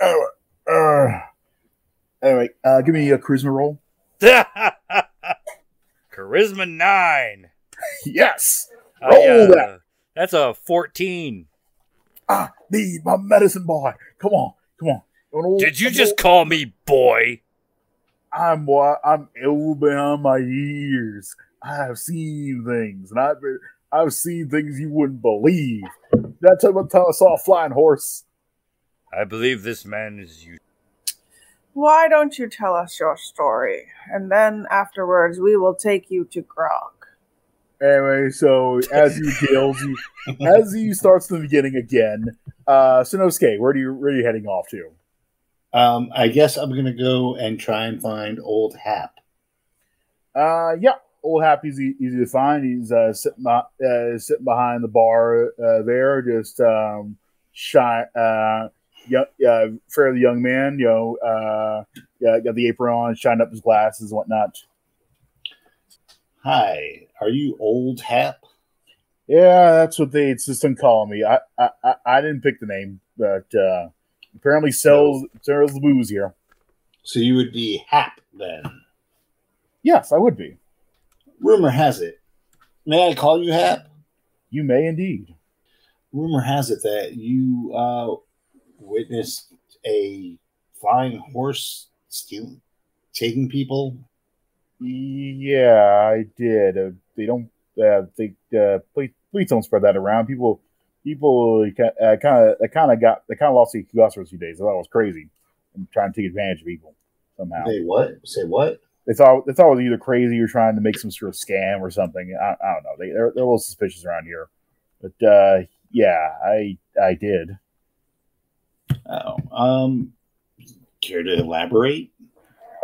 Uh, uh, anyway, uh, give me a charisma roll. charisma nine. yes. Roll uh, that. That's a 14. I need my medicine boy. Come on. Come on. Did you I'm just old. call me boy? I'm I'm old behind my ears. I have seen things, and I've I've seen things you wouldn't believe. That's what time I saw a flying horse. I believe this man is you. Why don't you tell us your story, and then afterwards we will take you to Grog. Anyway, so as you deals, you, as you starts the beginning again, uh, Sonosuke, where do you where are you heading off to? Um, I guess I'm gonna go and try and find Old Hap. Uh, yeah, Old Hap is easy, to find. He's uh, sitting, uh, sitting behind the bar uh, there, just um, shy, uh, young, uh, fairly young man. You know, uh, yeah, got the apron on, shining up his glasses and whatnot. Hi, are you old Hap? Yeah, that's what they insist call me. I, I I didn't pick the name, but uh, apparently sells sells the booze here. So you would be Hap then? Yes, I would be. Rumor has it. May I call you Hap? You may indeed. Rumor has it that you uh, witnessed a flying horse stealing, taking people yeah, I did. Uh, they don't. Uh, they uh, please, please don't spread that around. People, people kind of, they kind of got, they kind of lost the gus for a few days. I thought it was crazy. I'm trying to take advantage of people somehow. Say what? Say what? They thought they thought it was either crazy or trying to make some sort of scam or something. I, I don't know. They they're, they're a little suspicious around here. But uh, yeah, I I did. Oh, um, care to elaborate?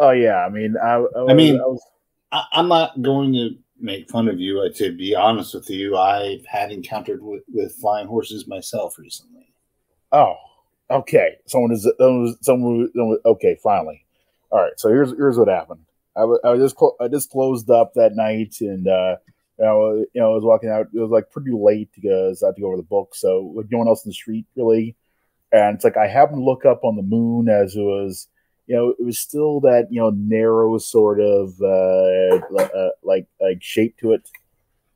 Oh yeah, I mean, I, I, I mean, I was, am not going to make fun of you. To be honest with you, I've had encountered with, with flying horses myself recently. Oh, okay. Someone is someone. someone okay, finally. All right. So here's here's what happened. I, was, I just clo- I just closed up that night, and uh, you know, you know, I was walking out. It was like pretty late because I had to go over the book, so with no one else in the street really. And it's like I happened to look up on the moon as it was, you know, it was still that you know narrow sort of uh, uh like like shape to it.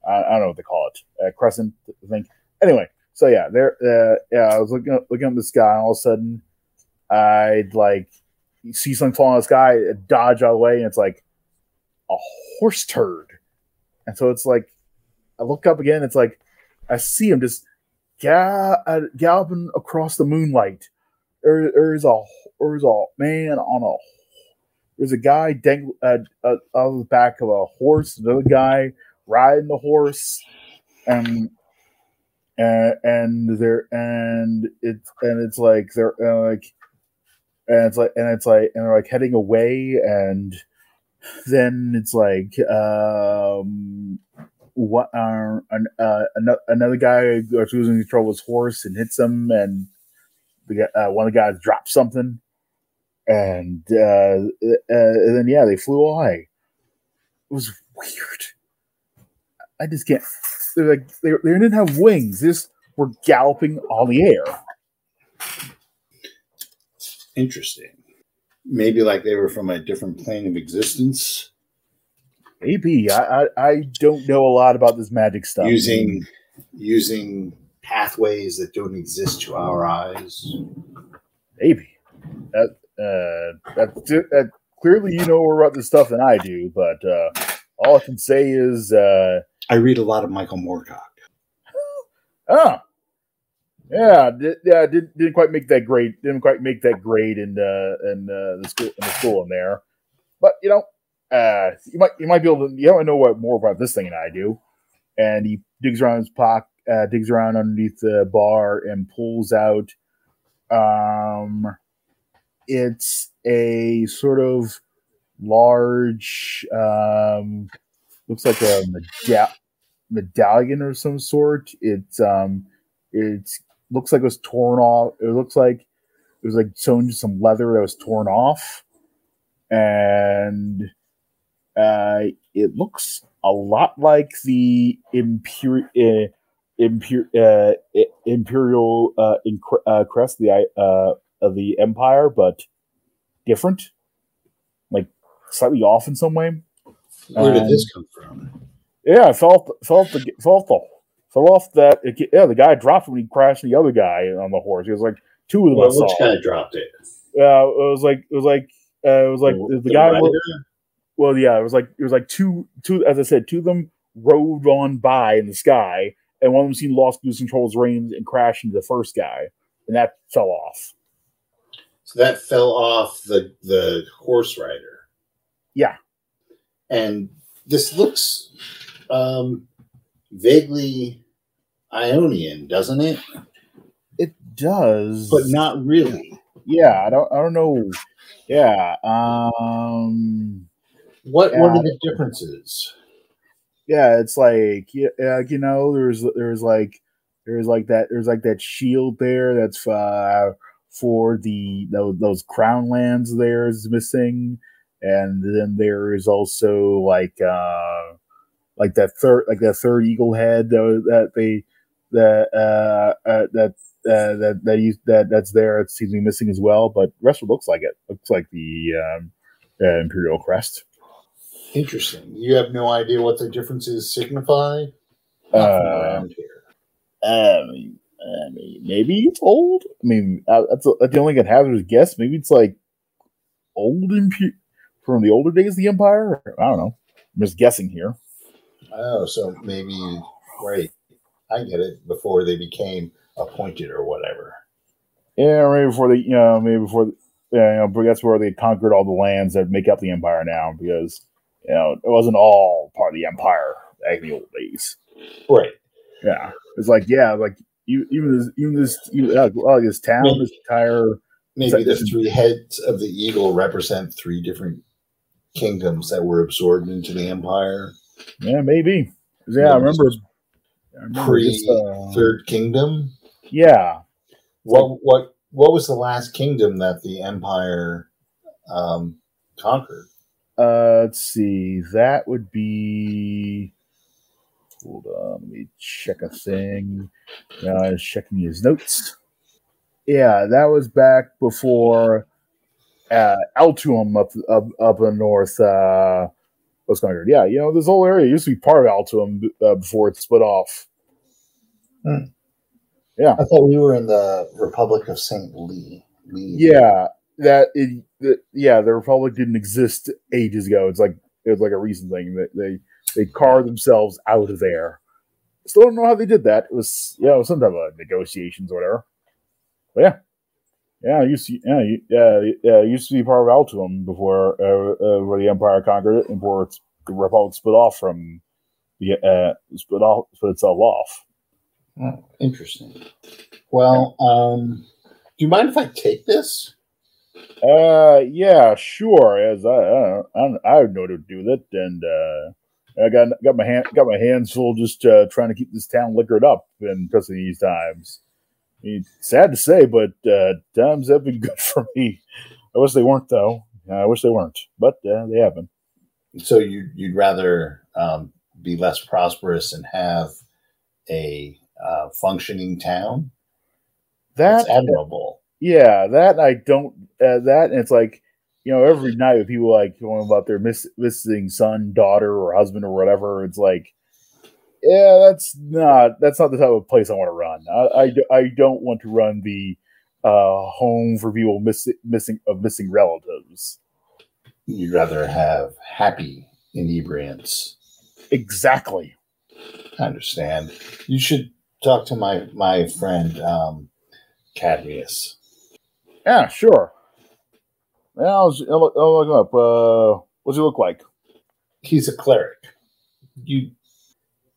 I, I don't know what they call it, a crescent I think. Anyway, so yeah, there, uh, yeah, I was looking up, looking up the sky, and all of a sudden, I'd like see something fall in the sky, dodge out of the way, and it's like a horse turd. And so it's like, I look up again, it's like, I see him just ga- uh, galloping across the moonlight. There, there's a there's a man on a there's a guy dang uh, uh, on the back of a horse, another guy riding the horse, and and and they're and it's and it's like they're uh, like and it's like and it's like and they're like heading away and then it's like um what uh, uh, another guy goes losing control of his horse and hits him and the uh, one of the guys drops something. And uh, uh, and then yeah they flew away. It was weird. I just can't they're like they, they didn't have wings. They just were galloping on the air Interesting. Maybe like they were from a different plane of existence. Maybe I, I, I don't know a lot about this magic stuff. Using using pathways that don't exist to our eyes. Maybe that uh, that, that clearly you know more about this stuff than I do. But uh, all I can say is uh, I read a lot of Michael Moorcock. Ah, yeah, did, yeah, didn't didn't quite make that grade. Didn't quite make that grade in uh, in uh, the school in the school in there. But you know, uh, you might you might be able to. You don't know what more about this thing than I do. And he digs around his pocket, uh, digs around underneath the bar, and pulls out. Um, it's a sort of large, um, looks like a meda- medallion of some sort. It's um, it's looks like it was torn off. It looks like it was like sewn to some leather that was torn off, and uh, it looks a lot like the imperial. Uh, Imper- uh, imperial uh, uh, crest the uh, of the empire, but different, like slightly off in some way. Where did this come from? Yeah, I felt felt the felt the fell off that. It, yeah, the guy dropped it when he crashed the other guy on the horse. He was like two of them. Well, which guy dropped it? Yeah, uh, it was like it was like uh, it was like the, the guy. well, yeah, it was like it was like two two. As I said, two of them rode on by in the sky, and one of them seemed lost lose control of his reins and crashed into the first guy, and that fell off. So that fell off the the horse rider. Yeah, and this looks um vaguely Ionian, doesn't it? It does, but not really. Yeah, I don't. I don't know. Yeah. Um. What yeah. What are the differences? Yeah, it's like yeah, you know, there's there's like there's like that there's like that shield there that's uh, for the those, those crown lands there is missing, and then there is also like uh like that third like that third eagle head that, that they that uh, uh that uh, that that you that that's there. It seems to be missing as well, but rest of looks like it. Looks like the um, uh, imperial crest. Interesting. You have no idea what the differences signify. Uh, around here. I mean, I mean, maybe it's old. I mean, that's, a, that's the only have is guess. Maybe it's like old from the older days of the empire. I don't know. I'm just guessing here. Oh, so maybe right. I get it. Before they became appointed or whatever. Yeah, maybe before they, you know, maybe before, yeah, you know, but that's where they conquered all the lands that make up the empire now, because you know it wasn't all part of the empire back in the old days. Right. Yeah. It's like yeah, like you, even this, even this, even, uh, this town, maybe, this entire. Maybe the three heads of the eagle represent three different kingdoms that were absorbed into the empire. Yeah, maybe. Yeah, I remember. I remember Pre just, uh, Third Kingdom. Yeah. What what what was the last kingdom that the Empire um, conquered? Uh, let's see. That would be. hold on, let me check a thing. Now I was checking his notes. Yeah, that was back before uh, Altuum up up up in north. Uh, going on? Yeah, you know this whole area used to be part of Altuum uh, before it split off. Yeah. I thought we were in the Republic of Saint Lee. Lee. Yeah, that it, the, yeah, the Republic didn't exist ages ago. It's like it was like a recent thing that they they carved themselves out of there. Still don't know how they did that. It was you know some type of negotiations or whatever. But yeah, yeah, it used to yeah, you- yeah, yeah, it used to be part of Altuum before uh, uh, where the Empire conquered it, and before it's, the Republic split off from the uh, split off split itself off. Oh, interesting. Well, um, do you mind if I take this? Uh, yeah, sure. As I, I, don't, I, don't know to do that, and uh, I got got my hand got my hands full just uh, trying to keep this town liquored up, and especially these times. I mean, sad to say, but uh, times have been good for me. I wish they weren't, though. I wish they weren't, but uh, they have been. So you you'd rather um, be less prosperous and have a uh, functioning town? That That's admirable. Yeah, that I don't. Uh, that and it's like you know every night with people like going about their miss, missing son, daughter, or husband or whatever. It's like, yeah, that's not that's not the type of place I want to run. I I, I don't want to run the uh, home for people miss, missing of missing relatives. You'd rather have happy inebriants. Exactly. I understand. You should talk to my my friend um, Cadmius. Yeah, sure. Yeah, I'll, I'll, I'll look him up. Uh, what's he look like? He's a cleric. You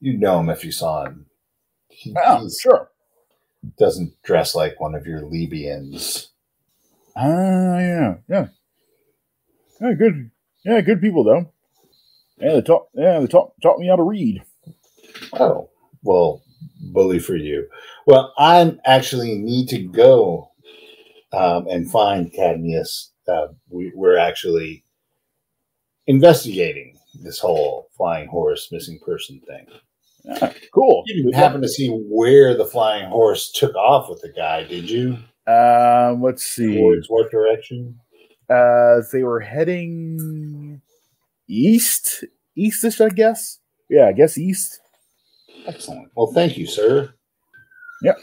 you know him if you saw him. He Yeah, he's- sure. doesn't dress like one of your Libyans. Ah, yeah, yeah, yeah. Good, yeah, good people though. Yeah, they taught, yeah, they taught taught me how to read. Oh, well, bully for you. Well, I actually need to go um, and find Cadmius. Uh, we, we're actually investigating this whole flying horse missing person thing. Cool. You didn't happen to see where the flying horse took off with the guy, did you? Um, let's see. Towards what direction? Uh, they were heading east, eastish, I guess. Yeah, I guess east. Excellent. Well, thank you, sir. Yep.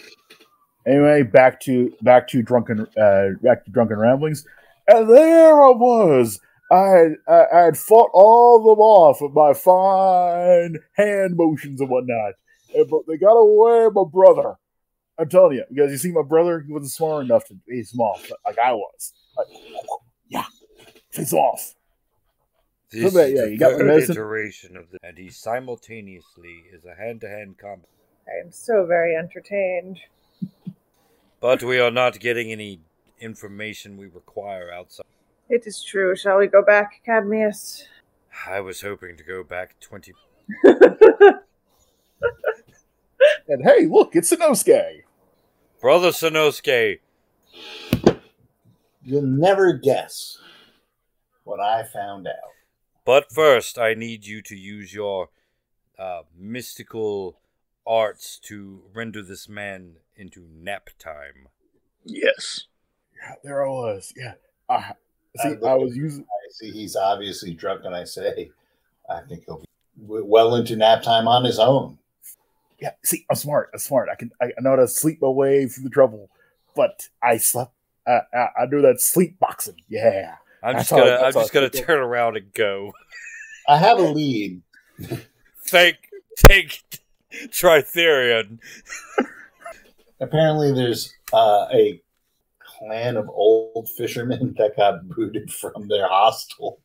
Anyway, back to back to drunken uh back to drunken ramblings. And there I was. I had I, I had fought all of them off with my fine hand motions and whatnot. And, but they got away with my brother. I'm telling you, because you see my brother, he wasn't smart enough to face him off like I was. Like, yeah, face off. This bad, is yeah, the you got my third medicine? iteration of the, and he simultaneously is a hand-to-hand combat. I am so very entertained. But we are not getting any information we require outside. It is true. Shall we go back, Cadmius? I was hoping to go back twenty. And hey, look, it's Sanosuke. Brother Sanosuke, You'll never guess what I found out. but first I need you to use your uh, mystical arts to render this man into nap time. Yes. Yeah, there I was. Yeah. I, see, look I was using. I see he's obviously drunk, and I say, I think he'll be well into nap time on his own. Yeah, see, I'm smart. I'm smart. I can. I, I know how to sleep my way through the trouble, but I slept. I, I, I do that sleep boxing. Yeah. I'm That's just gonna. how- I'm just gonna I think. turn around and go. I have a lead. Thank, take, Tritherion. Apparently, there's uh, a clan of old fishermen that got booted from their hostel,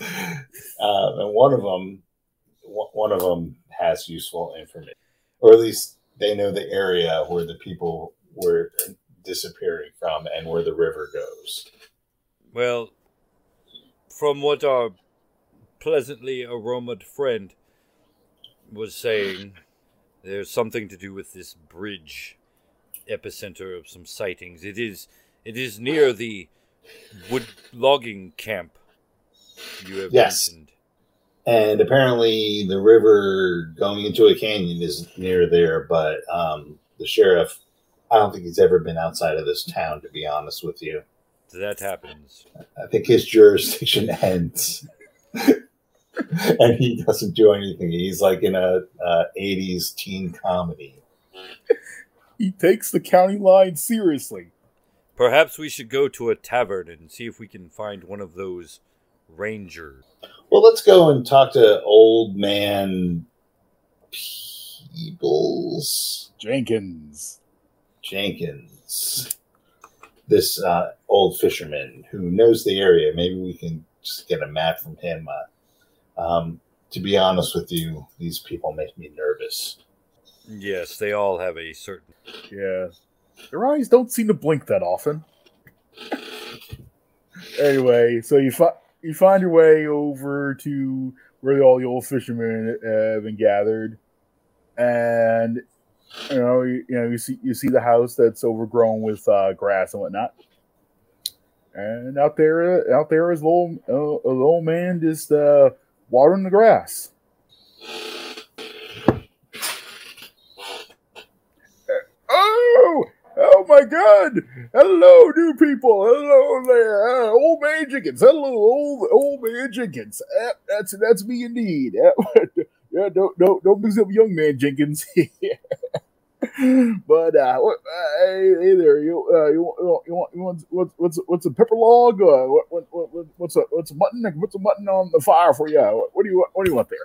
uh, and one of them, one of them has useful information, or at least they know the area where the people were disappearing from and where the river goes. Well, from what our pleasantly aromaed friend was saying, there's something to do with this bridge epicenter of some sightings. It is it is near the wood logging camp you have Yes. mentioned. and apparently the river going into a canyon is near there. But um, the sheriff, I don't think he's ever been outside of this town. To be honest with you, That happens. I think his jurisdiction ends. and he doesn't do anything. He's like in a uh, 80s teen comedy. He takes the county line seriously. Perhaps we should go to a tavern and see if we can find one of those rangers. Well, let's go and talk to old man Peebles Jenkins. Jenkins. This uh, old fisherman who knows the area. Maybe we can just get a map from him. Uh, um, to be honest with you, these people make me nervous. Yes, they all have a certain. Yeah. Their eyes don't seem to blink that often. Anyway, so you find you find your way over to where all the old fishermen have been gathered, and you know you, you know you see you see the house that's overgrown with uh, grass and whatnot, and out there out there is a little uh, a little man just uh, watering the grass. Oh, oh my God! Hello, new people. Hello there, uh, old man Jenkins. Hello, old old man Jenkins. Uh, that's that's me indeed. Uh, yeah, don't don't don't mix up young man Jenkins. but uh, what, uh, hey, hey there, you uh, you, want- you want you want what's what's what's a pepper log? Uh, what, what, what what- what's a what's a mutton? What's a mutton on the fire for you? What, what do you want? What do you want there?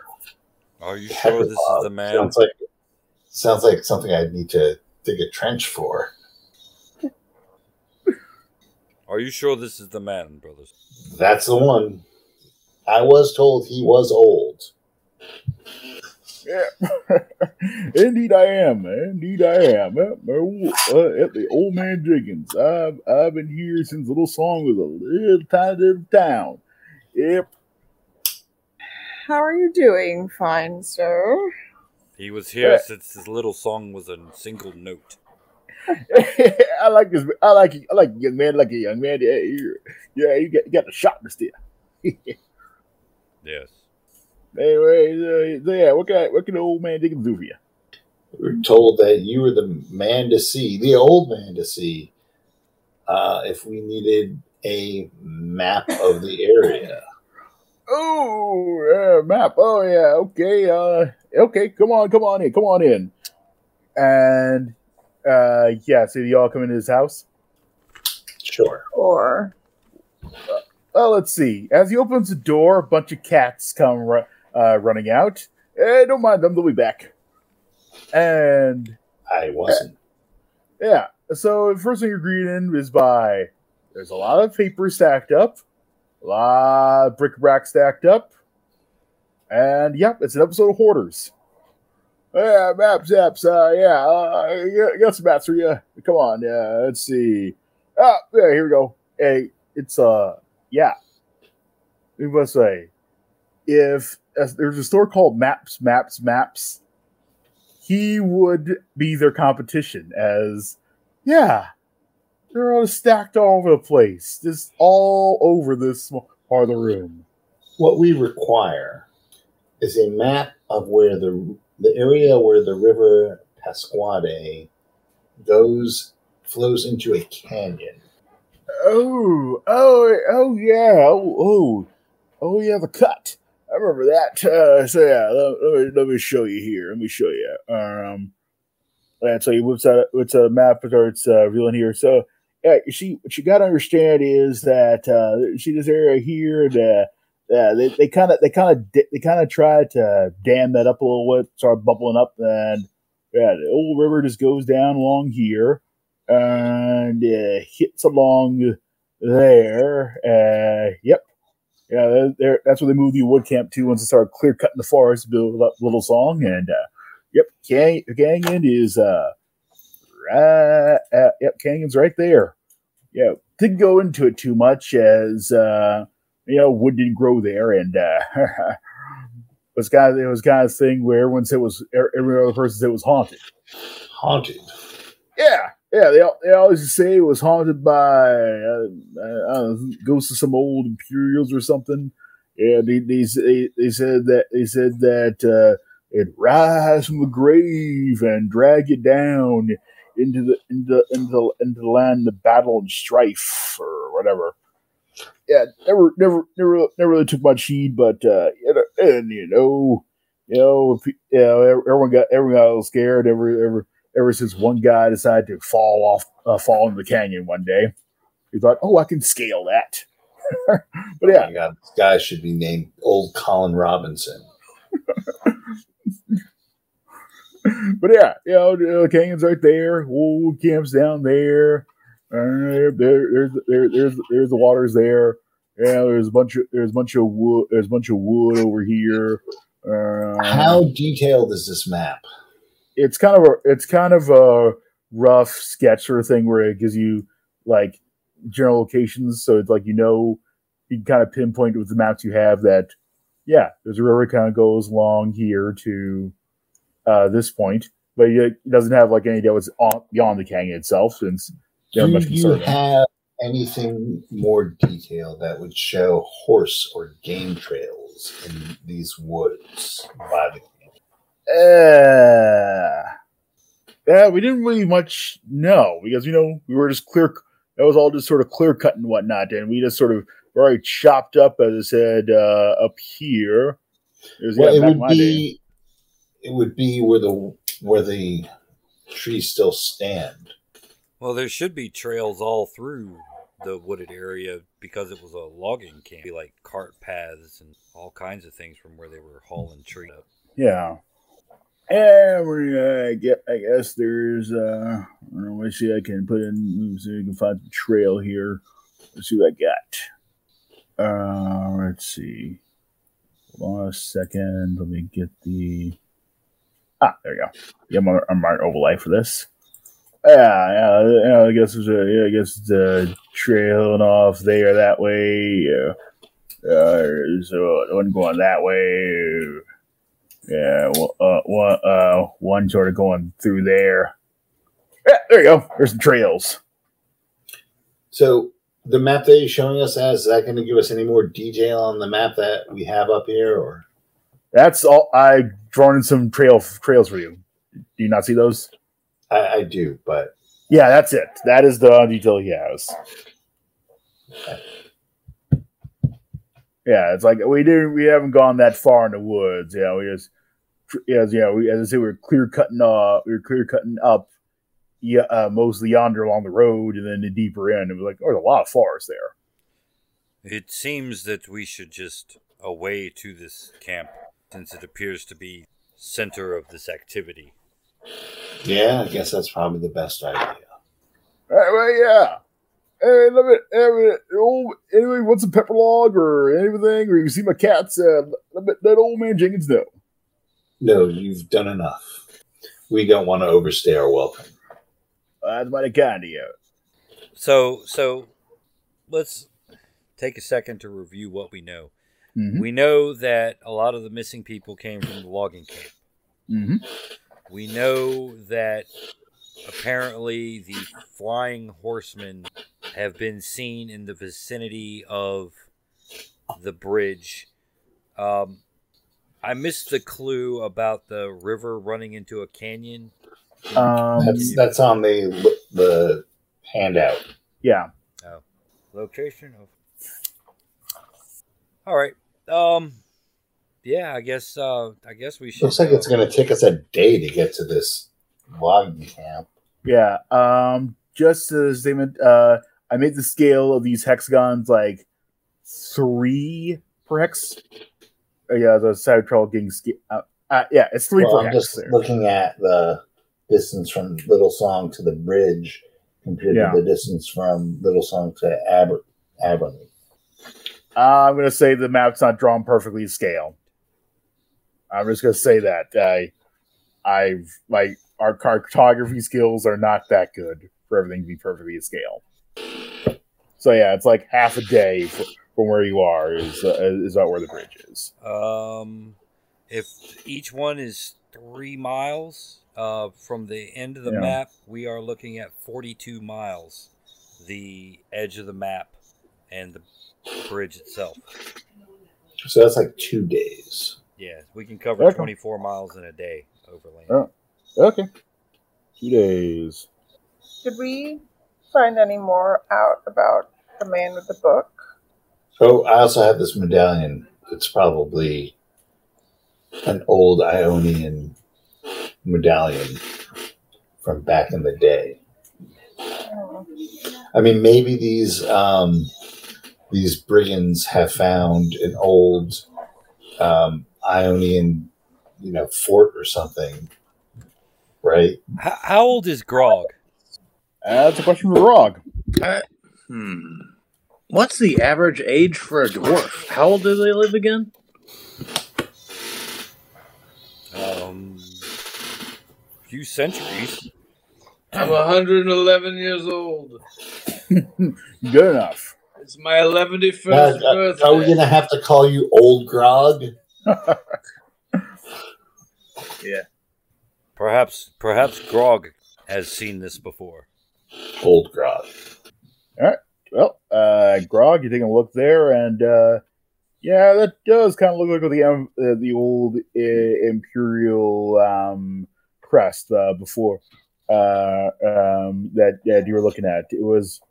Are you sure this is the man? Sounds like sounds like something I'd need to dig a trench for. Are you sure this is the man, brothers? That's the one. I was told he was old. Yeah, indeed I am. Indeed I am. Uh, my uh, at the old man Jenkins. I've I've been here since Little Song was a little tiny little town. Yep. How are you doing, fine sir? He was here Yeah. since his little song was a single note. I like this. I like I like young man. Like a young man. Yeah, you, yeah, you got you got the sharpness there. Yes. Anyway, uh, yeah, what can what can the old man Jenkins do for you? We are told that you were the man to see, the old man to see, uh, if we needed a map of the area. Oh, uh, map. Oh yeah. Okay. Uh, okay. Come on. Come on in. Come on in. And uh, yeah. So y'all come into his house. Sure. Or Well, let's see. As he opens the door, a bunch of cats come ru- uh, running out. Eh, don't mind them; they'll be back. And I wasn't. yeah, so the first thing you're greeted is by there's a lot of paper stacked up, a lot of bric-a-brac stacked up, and yep, it's an episode of Hoarders. Yeah, maps, maps. Uh, yeah, uh, got- some maps for you. Come on, yeah. Let's see. Ah, yeah, here we go. Hey, it's uh, yeah. We must say, if there's a store called Maps, Maps, Maps, he would be their competition. As yeah, they're all stacked all over the place, just all over this part of the room. What we require is a map of where the the area where the river Pasquade goes flows into a canyon. Oh, oh, oh, yeah. Oh, oh, oh, yeah, the cut. I remember that. Uh, so, yeah, let, let me, let me show you here. Let me show you. Um, and so he whips out, out a map that starts uh, revealing here. So, yeah, you see, what you got to understand is that, uh, see this area here, the, yeah, they kind of they kind of they kind of try to dam that up a little bit, start bubbling up, and yeah, the old river just goes down along here and uh, hits along there. Uh, yep, yeah, they're, that's where they moved the wood camp to once they started clear cutting the forest, to build up Little Song, and uh, yep, Can- Canyon is uh, right, uh, yep, Canyon's right there. Yeah, didn't go into it too much as uh, you know wood didn't grow there, and uh, it was kind of it was kind of thing where everyone said it was every other person said it was haunted. Haunted. Yeah, yeah. They they always say it was haunted by uh, I don't know, ghosts of some old Imperials or something. and they, they, they, they said that they said that uh, it rise from the grave and drag you down into the into into the, into the land of battle and strife or whatever. Yeah, never never never never really took much heed, but uh, and, you know, you know, if, you know, everyone got everyone got a little scared. Ever ever ever since one guy decided to fall off, uh, fall in the canyon one day, he thought, "Oh, I can scale that." but yeah, Oh God, this guy should be named Old Colin Robinson. but yeah, you know, the canyon's right there. Old camp's down there. Uh, there, there's, there, there's, there's the water's there. Yeah, there's a bunch of there's a bunch of wood. There's a bunch of wood over here. Uh, How detailed is this map? it's kind of a it's kind of a rough sketch sort of thing where it gives you like general locations, so it's like you know you can kind of pinpoint with the maps you have that yeah, there's a river kind of goes along here to uh, this point, but it doesn't have like any idea what's on, beyond the canyon itself since Do much you have anything more detailed that would show horse or game trails in these woods by the Uh, yeah, we didn't really much know because you know we were just clear. That was all just sort of clear cut and whatnot, and we just sort of very chopped up, as I said, uh, up here. It was, Well, yeah, it would my day. be it would be where the where the trees still stand. Well, there should be trails all through the wooded area because it was a logging camp, like cart paths and all kinds of things from where they were hauling trees up. Yeah. And uh, get, I guess there's, uh, I don't know, let's see, I can put in, so you can find the trail here. Let's see what I got. Uh, let's see. Hold on a second. Let me get the, ah, there we go. Yeah, I'm on, I'm overlay for this. Yeah, yeah, yeah, I guess there's a, yeah, I guess it's a trailing off there that way. Yeah. Uh, there's uh, one going that way. Yeah, well, uh, one, uh, one sort of going through there. Yeah, there you go. There's some trails. So the map that you're showing us as is that going to give us any more detail on the map that we have up here, or That's all. I've drawn in some trail trails for you. Do you not see those? I, I do, but Yeah, that's it. That is the detail he has. Yeah, it's like we didn't. We haven't gone that far in the woods. Yeah, we just. Yeah, yeah. We, as I say, we are clear cutting. Uh, we were clear cutting up. Yeah, uh, mostly yonder along the road, and then the deeper end. It was like, oh, there's a lot of forest there. It seems that we should just away to this camp since it appears to be center of this activity. Yeah, I guess that's probably the best idea. Right, well, yeah. Hey, let me, hey, oh, anyway, what's a pepper log or anything, or you see my cats, uh, let me, let old man Jenkins know. No, you've done enough. We don't want to overstay our welcome. That's mighty kind of you. So, so let's take a second to review what we know. Mm-hmm. We know that a lot of the missing people came from the logging camp. Mm-hmm. We know that apparently the flying horsemen have been seen in the vicinity of the bridge. Um, I missed the clue about the river running into a canyon. Um, That's that's on the the handout. yeah. Location of. All right. Um. Yeah, I guess. Uh, I guess we should. Looks like it's going to take us a day to get to this logging camp. Yeah. Um, just as a statement, uh, I made the scale of these hexagons like three per hex. Uh, yeah, the side trail getting scale. Uh, uh, yeah, it's three Well, per I'm hex. just there. looking at the distance from Little Song to the bridge compared Yeah. to the distance from Little Song to Aber Aberley. Uh, I'm gonna say the map's not drawn perfectly to scale. I'm just gonna say that I, I've like our cartography skills are not that good for everything to be perfectly to scale. So yeah, it's like half a day f- from where you are is uh, is about where the bridge is. Um, if each one is three miles uh, from the end of the Yeah. map, we are looking at 42 miles, the edge of the map and the bridge itself. So that's like two days. Yeah, we can cover Okay. 24 miles in a day overland. Oh. Okay. Two days. Did we find any more out about the man with the book? Oh, I also have this medallion. It's probably an old Ionian medallion from back in the day. Hmm. I mean, maybe these um, these brigands have found an old um, Ionian, you know, fort or something, right? H- how old is Grog? That's a question for Rog. Hmm. What's the average age for a dwarf? How old do they live again? Um, few centuries. I'm 111 years old. Good enough. It's my 111st Uh, uh, are we gonna have to call you Old Grog? Perhaps, perhaps Grog has seen this before. Old Grog. All right. Well, uh, Grog, you take a look there, and uh, yeah, that does kind of look like the um, uh, the old uh, imperial um, crest uh, before uh, um, that that you were looking at. It was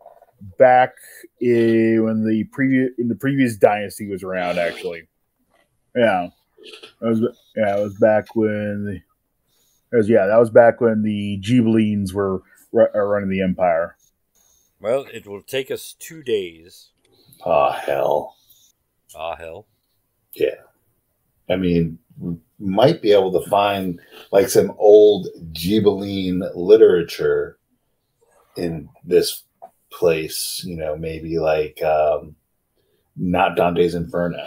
back in, when the previous in the previous dynasty was around. Actually, yeah, it was yeah, it was back when the, it was yeah, that was back when the Ghibellines were ru- uh, running the empire. Well, it will take us two days. Oh hell. Ah, hell. Yeah, I mean, we might be able to find like some old Ghibelline literature in this place. You know, maybe like um, not Dante's Inferno.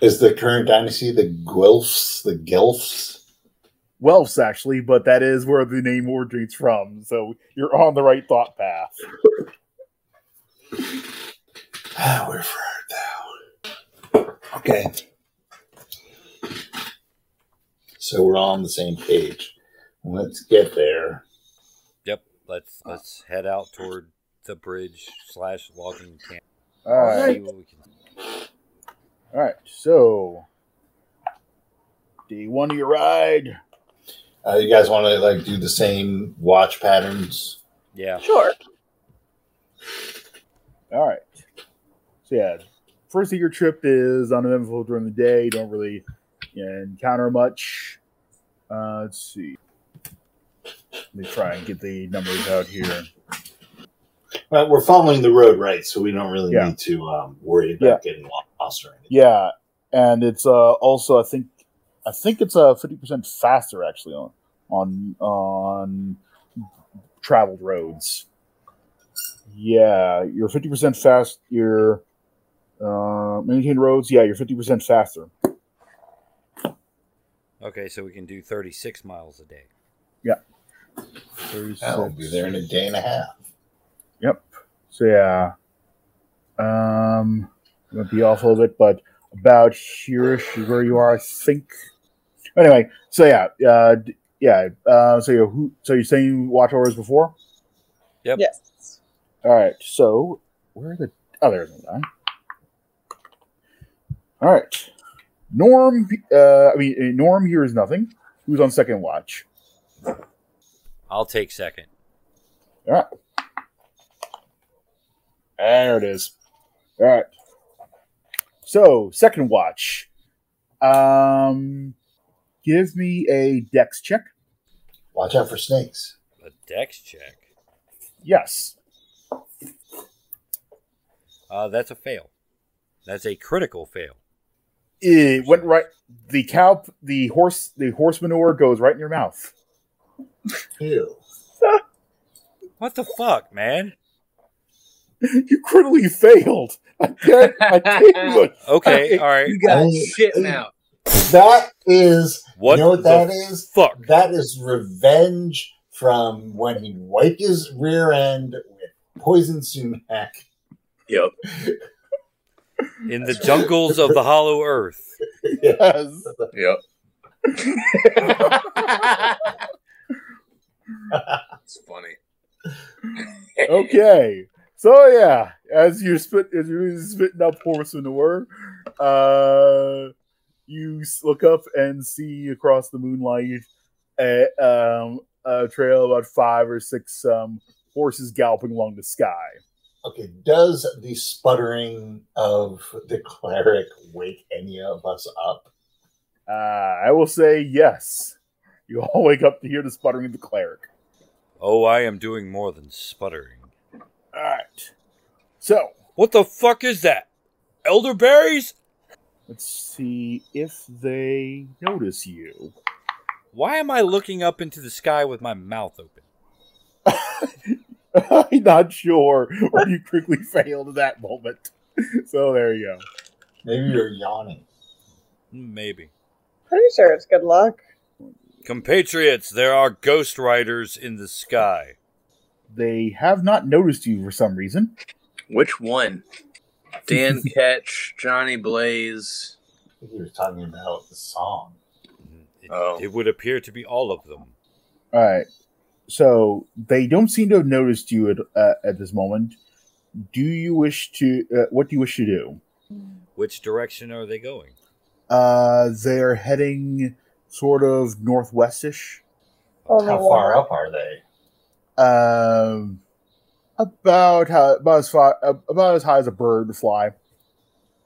Is the current dynasty the Guelphs? The Gelfs? Welfs, actually, but that is where the name originates from. So you're on the right thought path. Ah, we're fried now. Okay. So we're all on the same page. Let's get there. Yep. Let's let's head out toward the bridge slash logging camp. All right. See what we can. All right. So, day one of your ride. Uh, you guys want to like do the same watch patterns? Yeah. Sure. All right. So yeah, first of your trip is uneventful during the day. You don't really encounter much. Uh, let's see. Let me try and get the numbers out here. Well, we're following the road right, so we don't really Yeah. need to um, worry about getting lost or anything. Yeah, and it's uh, also I think I think it's uh fifty percent faster actually on on on traveled roads. Yeah, you're fifty percent fast. Your uh, maintained roads. Yeah, you're fifty percent faster. Okay, so we can do 36 miles a day. Yeah. I'll be there in a day and a half. Yep. So yeah, um, might be off a little bit, but about here is where you are, I think. Anyway, so yeah, uh, yeah. Uh, so you who? So you're saying watch orders before? Yep. Yes. All right. So where are the? Oh, there's the guy. All right. Norm. Uh, I mean, uh, Norm here is nothing. Who's on second watch? I'll take second. All right. There it is. All right. So, second watch. Um, give me a dex check. Watch out for snakes. A dex check. Yes. Uh, that's a fail. That's a critical fail. It went right. The cow, the horse, the horse manure goes right in your mouth. Ew. What the fuck, man? You critically failed. I can't. I can't. look. Okay, Hey, all right. You got shit now. That is, What you know what the that is? Fuck. That is revenge from when he wiped his rear end with poison sumac. Yep. In the jungles of the hollow earth. Yes. Yep. It's funny. okay. So yeah, as you're spit as you're spitting up horse manure, uh, you look up and see across the moonlight a, um, a trail of about five or six um, horses galloping along the sky. Okay, does the sputtering of the cleric wake any of us up? Uh, I will say yes. You all wake up to hear the sputtering of the cleric. Oh, I am doing more than sputtering. All right. So What the fuck is that? Elderberries? let's see if they notice you. Why am I looking up into the sky with my mouth open? I'm not sure, or you quickly failed at that moment. So there you go. Maybe you're yawning. Maybe. Pretty sure it's good luck. Compatriots, there are ghost riders in the sky. They have not noticed you for some reason. Which one? Dan Ketch, Johnny Blaze. He was talking about the song. It, Oh. it would appear to be all of them. All right. So they don't seem to have noticed you at uh, at this moment. Do you wish to? Uh, what do you wish to do? Which direction are they going? Uh, they're heading sort of northwestish. Only How one. far up are they? Um, about how about as far about as high as a bird would fly.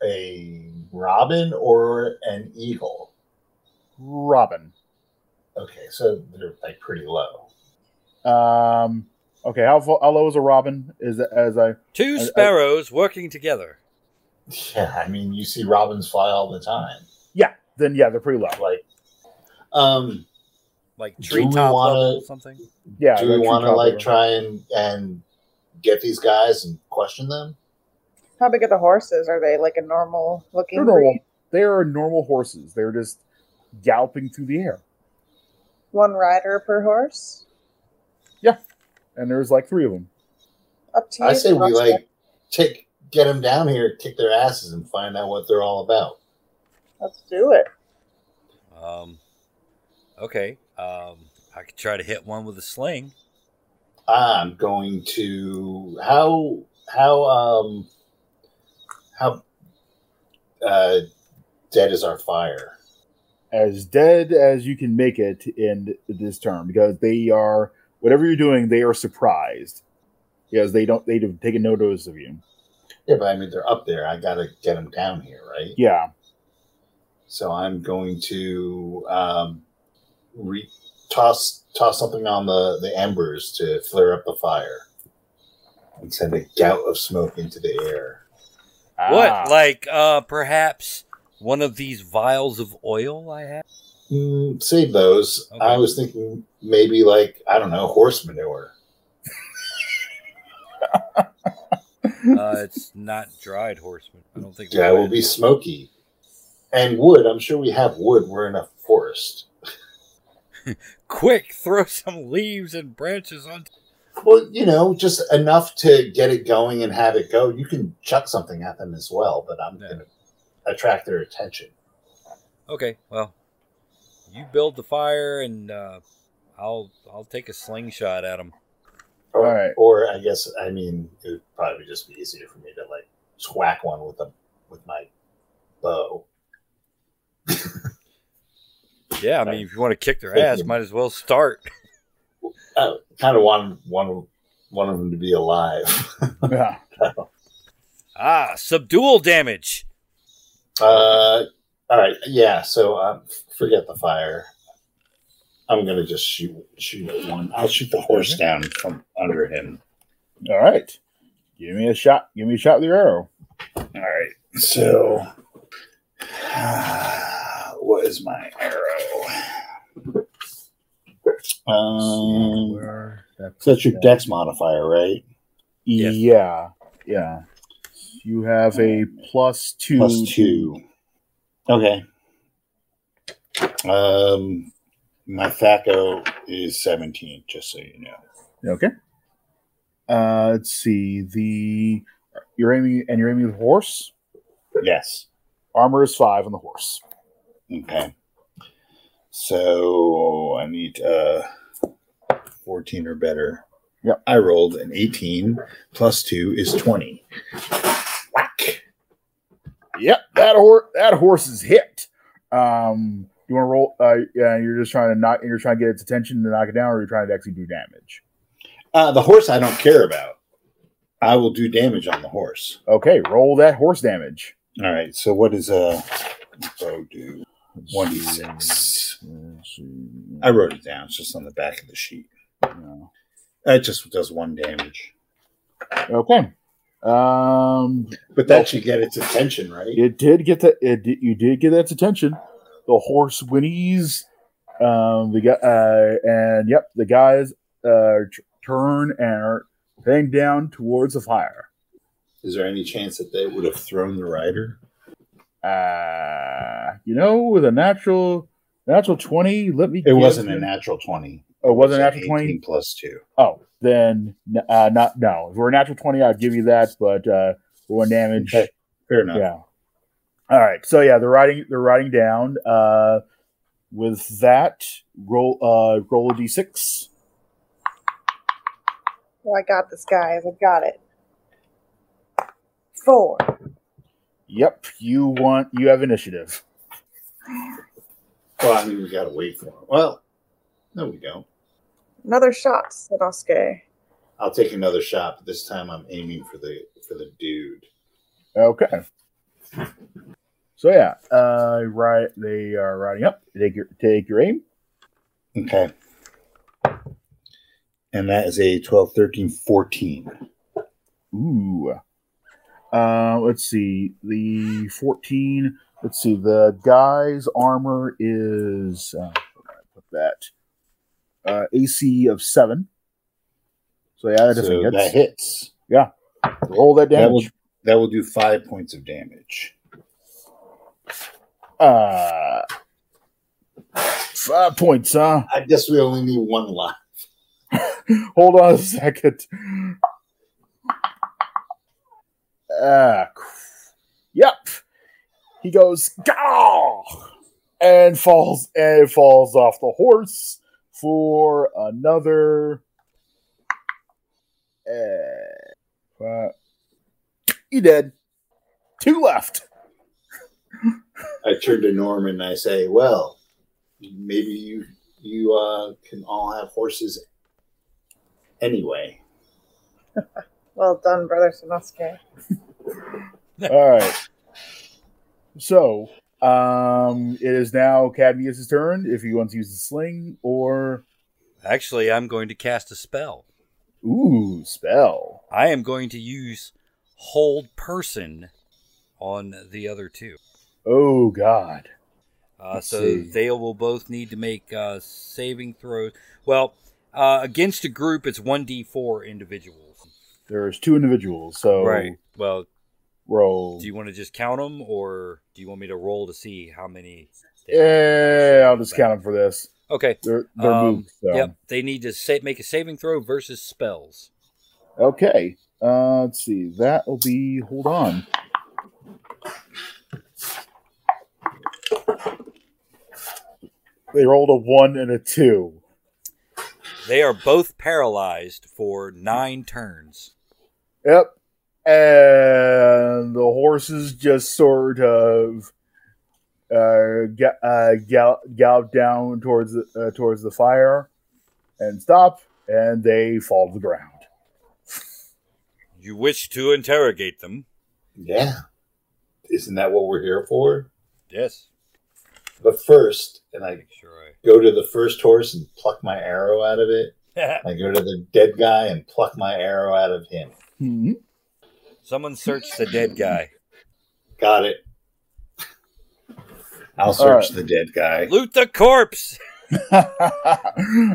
A robin or an eagle? Robin. Okay, so they're like pretty low. Um. Okay. How, fo- how low is a robin? Is as I? Two I- I- sparrows working together. Yeah, I mean, you see robins fly all the time. Yeah. Then yeah, they're pretty low. Like, um, Like Do we treetop wanna- level or something? Yeah. do we want to like level. try and and get these guys and question them? How big are the horses? Are they like a normal looking They're normal. breed? They are normal horses. They're just galloping through the air, One rider per horse? Yeah, and there's like three of them. Up to you. I say we Watch like take get them down here, kick their asses, and find out what they're all about. Let's do it. Um, okay. Um, I could try to hit one with a sling. I'm going to how how um how uh dead is our fire? As dead as you can make it in this term, because they are whatever you're doing, they are surprised because they don't they've taken notice of you. Yeah, but I mean they're up there. I gotta get them down here, right? Yeah. So I'm going to um, re- toss toss something on the the embers to flare up the fire and send a gout of smoke into the air. Ah. What? Like, uh, perhaps one of these vials of oil I have? Mm, save those. Okay. I was thinking maybe like I don't know horse manure. Uh, it's not dried horseman. I don't think. Yeah, it will be smoky. And wood. I'm sure we have wood. We're in a forest. Quick, throw some leaves and branches on. Well, you know, just enough to get it going and have it go. You can chuck something at them as well, but I'm Yeah. going to attract their attention. Okay, well, you build the fire, and uh, I'll I'll take a slingshot at them. Or, All right. or I guess I mean it would probably just be easier for me to like whack one with a with my bow. Yeah, I mean, if you want to kick their ass, might as well start. I kind of want one of one of them to be alive. Yeah. Ah, subdual damage. uh, all right, yeah. So um, forget the fire. I'm gonna just shoot shoot at one. I'll shoot the horse down from under him. All right. Give me a shot. Give me a shot with your arrow. All right. So, what is my arrow? Um, so that's your dex modifier, right? Yes. Yeah. Yeah. You have a plus two. Plus two. Okay. Um, my THACO is 17, just so you know. Okay. Uh, let's see. The you're aiming and you're aiming with horse. Yes. Armor is five on the horse. Okay. So I need uh 14 or better. Yep. I rolled an 18 plus 2 is 20. Whack. Yep, that horse that horse is hit. Um, you want to roll? Uh, yeah, you're just trying to knock. You're trying to get its attention to knock it down, or you're trying to actually do damage. Uh, the horse I don't care about. I will do damage on the horse. Okay, roll that horse damage. All right. So what is a bow do? 1d6. I wrote it down. It's just on the back of the sheet. No. It just does one damage. Okay. Um, But that should get its attention, right? it did get that. it did, you did get its attention. The horse whinnies. Um, the guy uh, and yep, the guys uh t- turn and are heading down towards the fire. Is there any chance that they would have thrown the rider? Uh, you know, with a natural natural twenty, let me. It give wasn't a natural 20. Oh, it wasn't a It was natural twenty. plus 2. Oh, then uh, not no. If we're a natural twenty, I'd give you that, but uh, one damage, Okay. Fair enough. yeah. All right, so yeah, they're riding. They're riding down. Uh, with that, roll uh roll a d6. Oh, I got this, guys. I got it. Four. Yep, you want you have initiative. Well, I mean, we got to wait for it. Well, no, we don't. Another shot, said Sanosuke. I'll take another shot, but this time I'm aiming for the for the dude. Okay. So yeah, uh, right. They are riding up. Take your take your aim. Okay. And that is a 12, 13, 14. Ooh. Uh, let's see. The 14. Let's see. The guy's armor is. Uh, where did I put that? Uh, AC of 7. So, yeah, that So definitely that hits. Yeah. Roll that That will, damage. that will do five points of damage. Uh, five points, huh? I guess we only need one life. Hold on a second. Ah, yep. He goes, Gah! and falls and falls off the horse for another. Uh, uh, he dead. Two left. I turn to Norman and I say, "Well, maybe you you uh, can all have horses anyway." Well done, brother Sanosuke. All right. So, um, it is now Cadmius' turn if he wants to use the sling or Actually, I'm going to cast a spell. ooh spell. I am going to use Hold Person on the other two. Oh God. Uh, so see. they will both need to make uh, saving throws. Well, uh, against a group, it's 1d4 individuals. There's two individuals, so Right. Well, roll. do you want to just count them, or do you want me to roll to see how many? Yeah, I'll just count them for this. Okay. They're they're Um, moved. So. Yep. They need to sa- make a saving throw versus spells. Okay. Uh, let's see. That will be. Hold on. They rolled a one and a two. They are both paralyzed for nine turns. Yep. And the horses just sort of uh, ga- uh, gallop, gallop down towards the, uh, towards the fire and stop, and they fall to the ground. You wish to interrogate them? Yeah, isn't that what we're here for? Yes. But first, and I sure go to the first horse and pluck my arrow out of it. I. I go to the dead guy and pluck my arrow out of him. Hmm. Someone search the dead guy. Got it. I'll search right. the dead guy. Loot the corpse.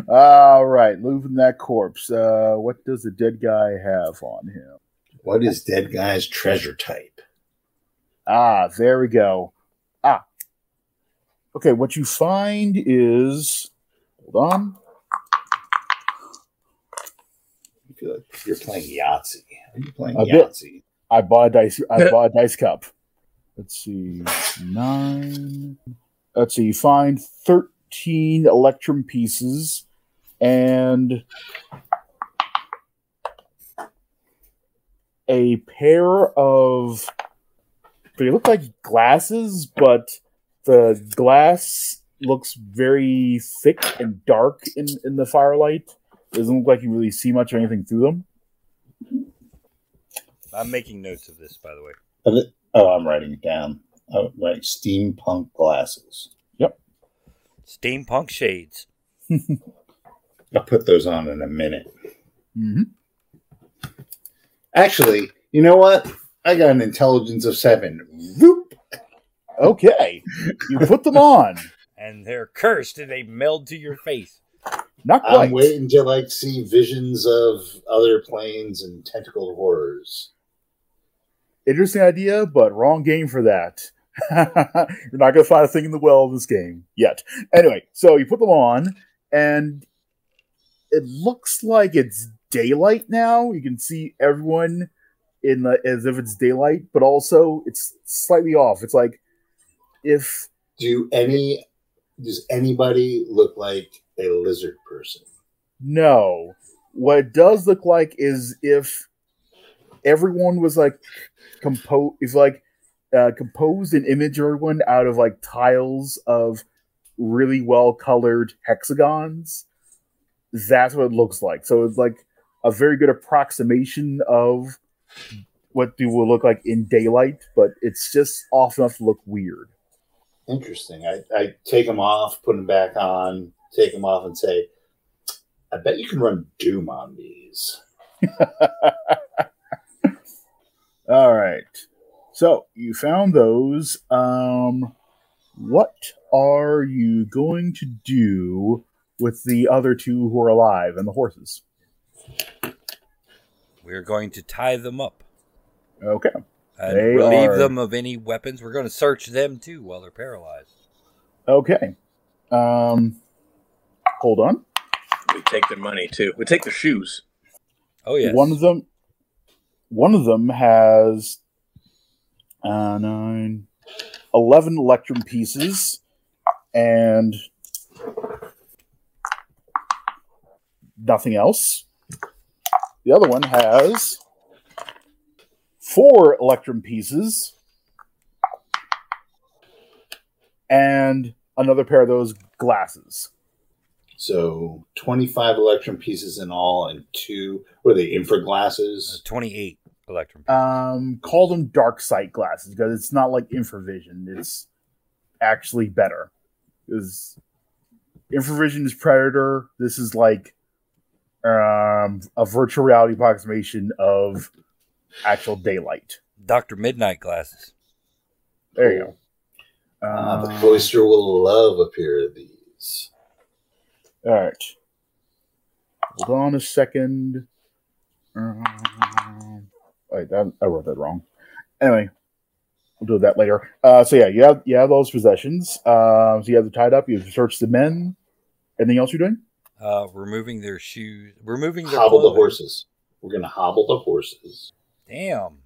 All right, moving that corpse. Uh, what does the dead guy have on him? What is dead guy's treasure type? Ah, there we go. Okay, what you find is. Hold on. I feel like you're playing Yahtzee. Are you playing A bit. Yahtzee? I bought a dice. I bought a dice cup. Let's see, nine. Let's see. You find thirteen electrum pieces, and a pair of they look like glasses, but the glass looks very thick and dark in, in the firelight. Doesn't look like you really see much of anything through them. I'm making notes of this, by the way. Oh, I'm writing it down. Oh, right. Steampunk glasses. Yep. Steampunk shades. I'll put those on in a minute. Mm-hmm. Actually, you know what? I got an intelligence of seven. Whoop. Okay, you put them on. And they're cursed and they meld to your face. Not quite. I'm waiting to like see visions of other planes and tentacled horrors. Interesting idea, but wrong game for that. You're not going to find a thing in the well of this game yet. Anyway, so you put them on, and it looks like it's daylight now. You can see everyone in the as if it's daylight, but also it's slightly off. It's like if Do any does anybody look like a lizard person? no, what it does look like is if everyone was like composed, is like uh, composed an image of everyone out of like tiles of really well colored hexagons. That's what it looks like. So it's like a very good approximation of what they will look like in daylight, but it's just off enough to look weird. Interesting. I, I take them off, put them back on, take them off, and say, "I bet you can run Doom on these." All right. So you found those. Um, what are you going to do with the other two who are alive and the horses? We're going to tie them up Okay. And They relieve are- them of any weapons. We're going to search them too while they're paralyzed. Okay. Um, hold on. We take their money too. We take their shoes. Oh yes. One of them. One of them has uh, nine, 11 electrum pieces, and nothing else. The other one has four electrum pieces and another pair of those glasses. So twenty-five electrum pieces in all, and two were they infra Uh, glasses? Twenty-eight electrum. Um, call them dark sight glasses because it's not like infravision. It's actually better because infravision is predator. This is like um, a virtual reality approximation of actual daylight. Doctor Midnight glasses. There you go. Uh, the cloister will love a pair of these. All right. Hold on a second. Um, wait, that, I wrote that wrong. Anyway, we'll do that later. Uh, so yeah, you have you have those possessions. Um, so you have them tied up. You have searched the men. Anything else you're doing? Uh, removing their shoes. Removing their Hobble the horses. We're gonna hobble the horses. Damn.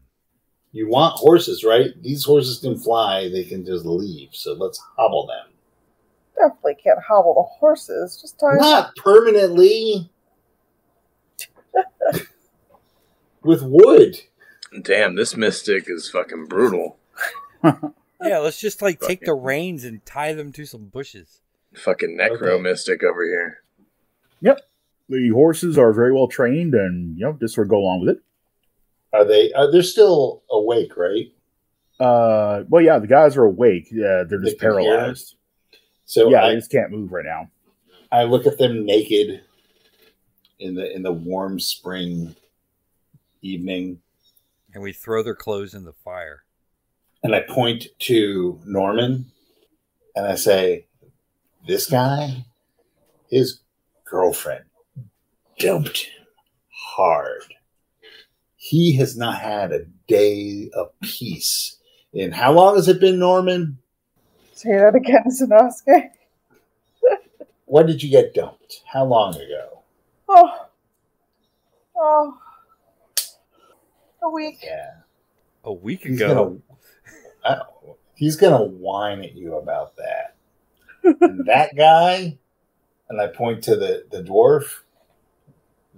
You want horses, right? These horses can fly. They can just leave. So let's hobble them. Definitely can't hobble the horses. Just tie Not permanently. With wood. Damn, this mystic is fucking brutal. Yeah, let's just like take the reins and tie them to some bushes. Fucking necro Okay. mystic over here. Yep. The horses are very well trained, and you know just sort of go along with it. Are they? Are they're still awake, right? Uh, well, yeah, the guys are awake. Yeah, they're just They can paralyzed. So yeah, I, they just can't move right now. I look at them naked in the in the warm spring evening, And we throw their clothes in the fire. and I point to Norman, and I say, "This guy, his girlfriend, dumped him hard. He has not had a day of peace in how long has it been, Norman? Say that again, Sanosuke. When did you get dumped? How long ago? Oh. Oh. A week. Yeah, A week he's ago. gonna uh, he's gonna whine at you about that. and that guy, and I point to the the dwarf.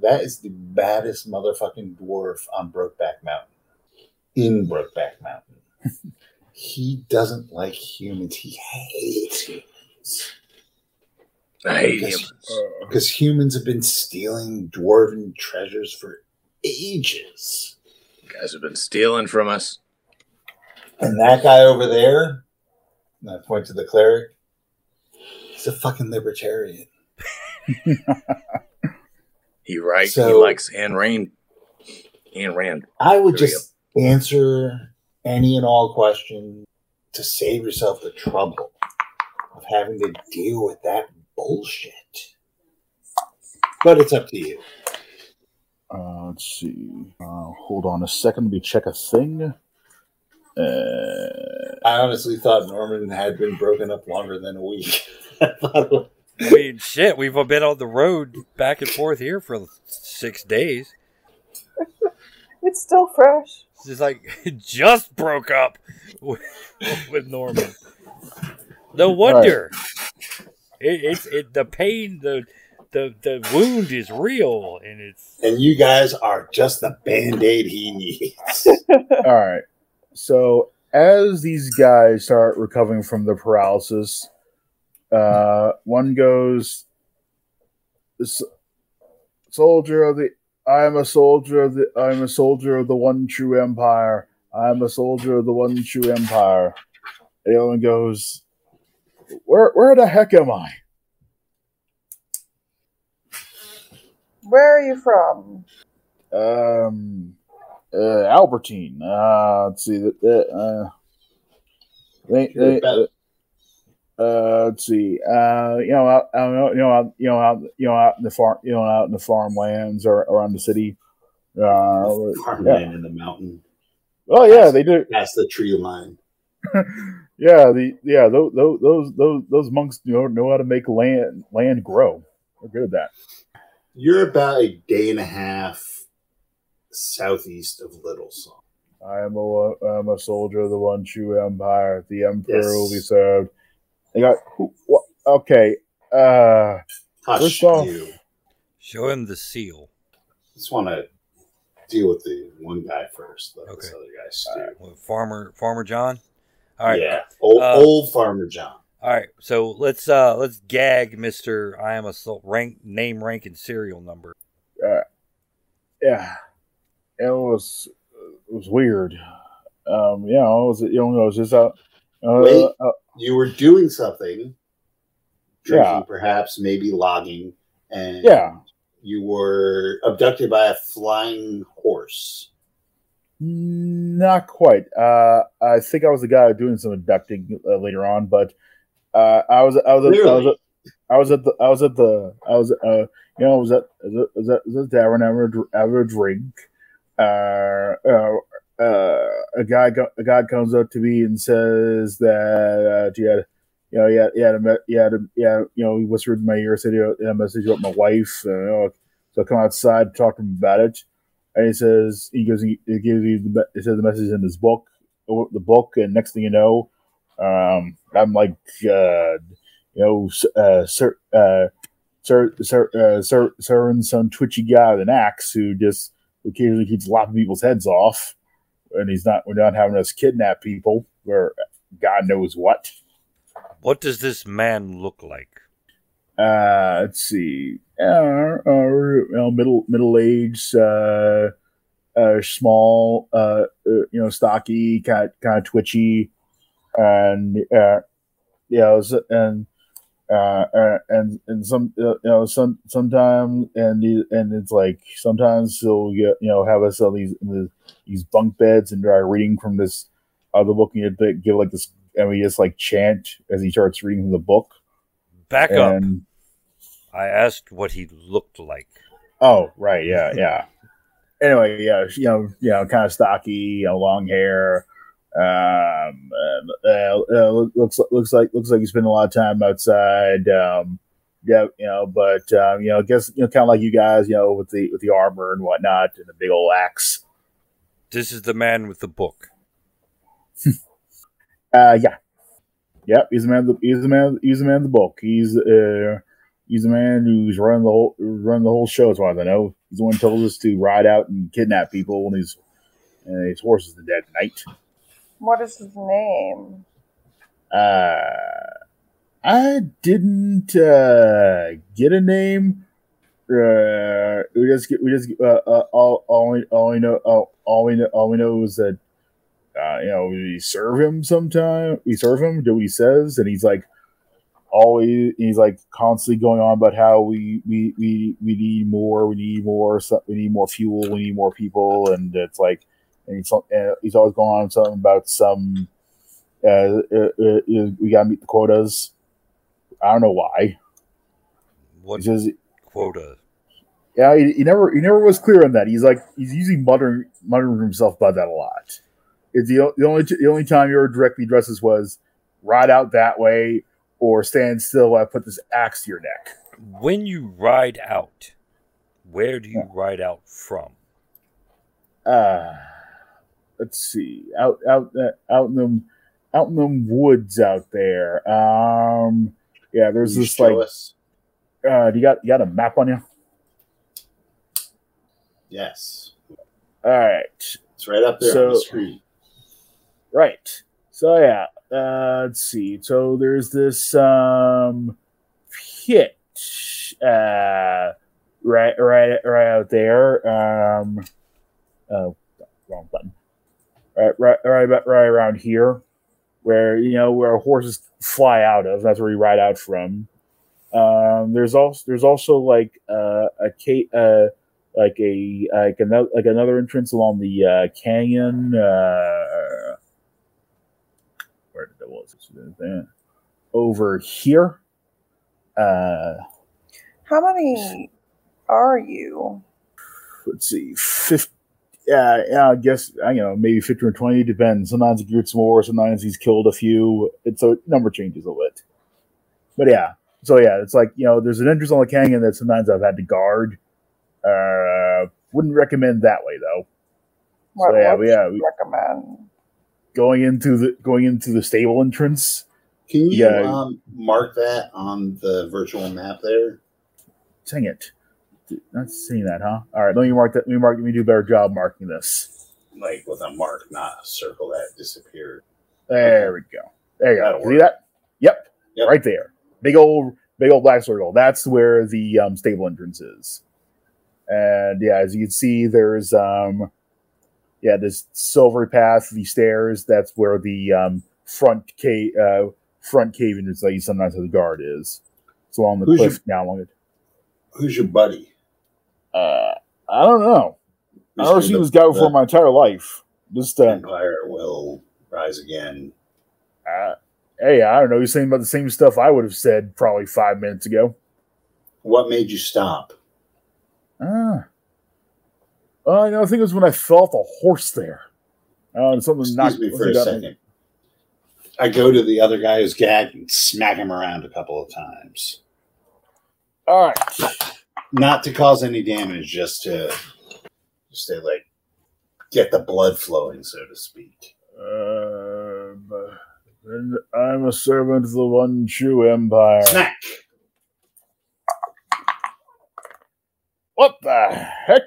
That is the baddest motherfucking dwarf on Brokeback Mountain. In Brokeback Mountain, he doesn't like humans. He hates humans I hate him. because, because humans have been stealing dwarven treasures for ages. You guys have been stealing from us. And that guy over there, and I point to the cleric, he's a fucking libertarian. He right. he likes Ayn Rand. Ayn Rand. I would There we just answer any and all questions to save yourself the trouble of having to deal with that bullshit. But it's up to you. Uh, let's see. Uh, hold on a second. Let me check a thing. Uh, I honestly thought Norman had been broken up longer than a week. I thought I mean, shit, we've been on the road back and forth here for six days. It's still fresh. She's like just broke up with, with Norman. No wonder. It, it's it the pain the the the wound is real and it's and you guys are just the band aid he needs. all right. So as these guys start recovering from the paralysis, uh, one goes, "Soldier of the, I am a soldier of the, I am a soldier of the one true empire. I am a soldier of the one true empire." The other one goes, "Where, where the heck am I?" Where are you from? Um, uh, Albertine. Uh, let's see that. Uh, they, they, about- uh, let's see. Uh, you know, out, out, you know, out, you know, out, you know, out in the farm, you know, out in the farmlands or around the city. Uh, yeah. Farmland in the mountain, Oh yeah, they do. past the tree line. Yeah, the yeah, those those those those, those monks you know know how to make land land grow. They're good at that. You're about a day and a half southeast of Little Song. I am a I'm a soldier of the one true empire. The emperor Yes. will be served. They got who, what, okay. Uh, Hush First off- you. show him the seal. Just want to deal with the one guy first. Let this other guy stew. What, Farmer Farmer John. All right. Yeah, old, Uh, old Farmer John. All right. So let's uh let's gag Mister I am a rank name rank and serial number. yeah, it was it was weird. Um, you know, it was you know, it was just out. Uh, Wait. uh, You were doing something, drinking, Yeah. perhaps, maybe logging, and yeah, you were abducted by a flying horse. not quite. Uh, I think I was the guy doing some abducting uh, later on, but uh, I was I was at, I was at, I was at the I was at the I was uh you know was at I was at, was at, was at the tavern having a, dr- having a drink. Uh, uh, uh, a guy a guy comes up to me and says that uh, he had you know a he had yeah you know he whispered in my ear said he had a message about my wife. Uh, you know, so I come outside talk to him about it, and he says he goes he, gives you the me- he says the message in his book the book, and next thing you know, um, I'm like uh, you know uh, sir uh, sir sir uh, sir serving some twitchy guy with an axe who just occasionally keeps lopping people's heads off, and he's not we're not having us kidnap people or God knows what. What does this man look like? Uh, let's see. Uh, uh, you know, middle middle aged, uh, uh, small, uh, uh, you know, stocky, kind of, kind of twitchy, and uh, yeah, s- and uh, uh, and and some uh, you know some sometimes and the, and it's like sometimes he'll get you know have us on these these bunk beds and try reading from this other book and you give like this and we just like chant as he starts reading from the book Back up. I asked what he looked like. Oh, right, yeah, yeah. anyway, yeah, you know, you know, kind of stocky, you know, long hair. Um, uh, uh, uh, looks looks like looks like he spent a lot of time outside. Um, yeah, you know, but um, you know, I guess you know, kind of like you guys, you know, with the with the armor and whatnot and the big old axe. This is the man with the book. Uh, yeah, yep. He's the man. The, he's the man. He's the man of the book. He's uh, he's the man who's running the whole running the whole show. As far as I know, he's the one who told us to ride out and kidnap people when his and his horses to dead at night. What is his name? Uh, I didn't uh, get a name. Uh, we just get, we just uh, uh, all all we all we know all, all we know all we know is that uh, you know we serve him sometime. We serve him, do what he says, and he's like always he's like constantly going on about how we we we, we need more, we need more, we need more fuel, we need more people, and it's like and he's and he's always going on something about some uh, uh, uh, uh, we gotta meet the quotas. I don't know why. What He says, quota? yeah, he, he never he never was clear on that. He's like he's usually muttering muttering himself about that a lot. It's the, the only the only time he ever directly addresses was ride out that way or stand still while I put this axe to your neck. When you ride out, where do you ride out from? Uh let's see. Out out uh, out in them out in them woods out there. Um yeah, there's this like us? uh do you got you got a map on you? Yes. All right. It's right up there on the screen. Right. So yeah, uh, let's see. So there's this um pit uh right right right out there. Um oh wrong button. Right right right about right around here where you know where horses fly out of. That's where you ride out from. Um there's also there's also like uh a ca- uh like a like another like another entrance along the uh canyon uh where did that was it? over here. Uh, How many are you? let's see, fifty. Yeah, yeah, I guess you know maybe fifteen or twenty depends. Sometimes he gets more, sometimes he's killed a few. It's so number changes a bit. But yeah, so yeah, it's like you know there's an entrance on the canyon that sometimes I've had to guard. Uh, wouldn't recommend that way though. What So, yeah, what we- yeah, we- recommend? Going into the going into the stable entrance. Can you Yeah. um, mark that on the virtual map there? Dang it. Not seeing that, huh? All right, let me mark that. Let me mark. Let me do a better job marking this. Like with a mark, not a circle that disappeared. There we go. There you go. See that? Yep. Yep. Right there. Big old, big old black circle. That's where the um, stable entrance is. And yeah, as you can see, there's um, yeah, this silvery path, the stairs. That's where the um front cave, uh, front cave entrance that you sometimes have the guard is. It's along the Who's cliff your- now. Along it. Who's your buddy? Uh, I don't know. I've never Mr. seen this guy before my entire life. Just uh, Empire will rise again. uh, hey, I don't know. He's saying about the same stuff I would have said probably five minutes ago. What made you stop? Ah. Oh, you know, I think it was when I felt a horse there. Oh, and something Excuse knocked me for a got me- second. I go to the other guy who's gagged and smack him around a couple of times. All right. Not to cause any damage, just to just to like get the blood flowing, so to speak. Uh, but- and I'm a servant of the one true empire. Smack! What the heck?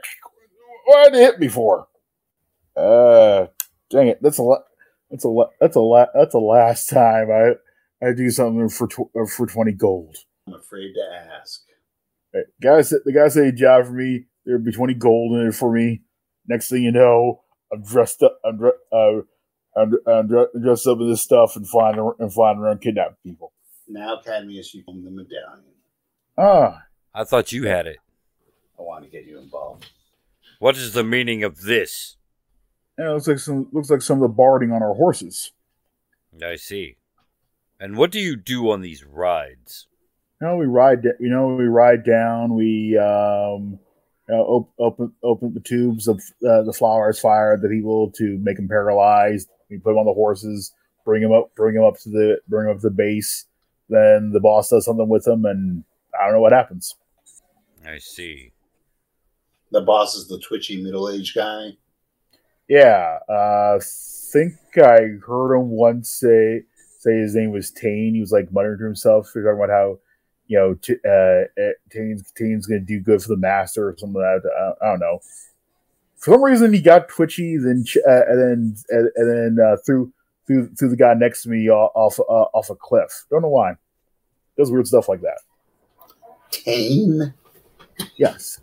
Why did it hit me for? Uh, dang it! That's a lot. That's a lot. That's a lot. That's the last time I I do something for tw- uh, for twenty gold. I'm afraid to ask. Hey, guys, the guy said a job for me. There'd be twenty gold in it for me. Next thing you know, I'm dressed up. I'm, dre- uh, I'm, I'm dre- dressed up in this stuff and flying ar- and flying around kidnapping people. Now, Cadmius, you own the medallion. Ah, I thought you had it. I want to get you involved. What is the meaning of this? yeah, looks like some looks like some of the barding on our horses. I see. And what do you do on these rides? You know, we ride. You know, we ride down. We um, you know, op- open open the tubes of uh, the flowers fire the people to make them paralyzed. We put them on the horses, bring them up, bring them up to the bring them up to the base. Then the boss does something with them, and I don't know what happens. I see. The boss is the twitchy middle aged guy. Yeah, uh, think I heard him once say say his name was Tane. He was like muttering to himself. He was talking about how you know, t- uh, uh, Tane's, Tane's going to do good for the master or something like that. I, I don't know. For some reason, he got twitchy, then ch- uh, and then and, and then uh, threw threw threw the guy next to me off off, uh, off a cliff. Don't know why. Does weird stuff like that. Tame. Yes.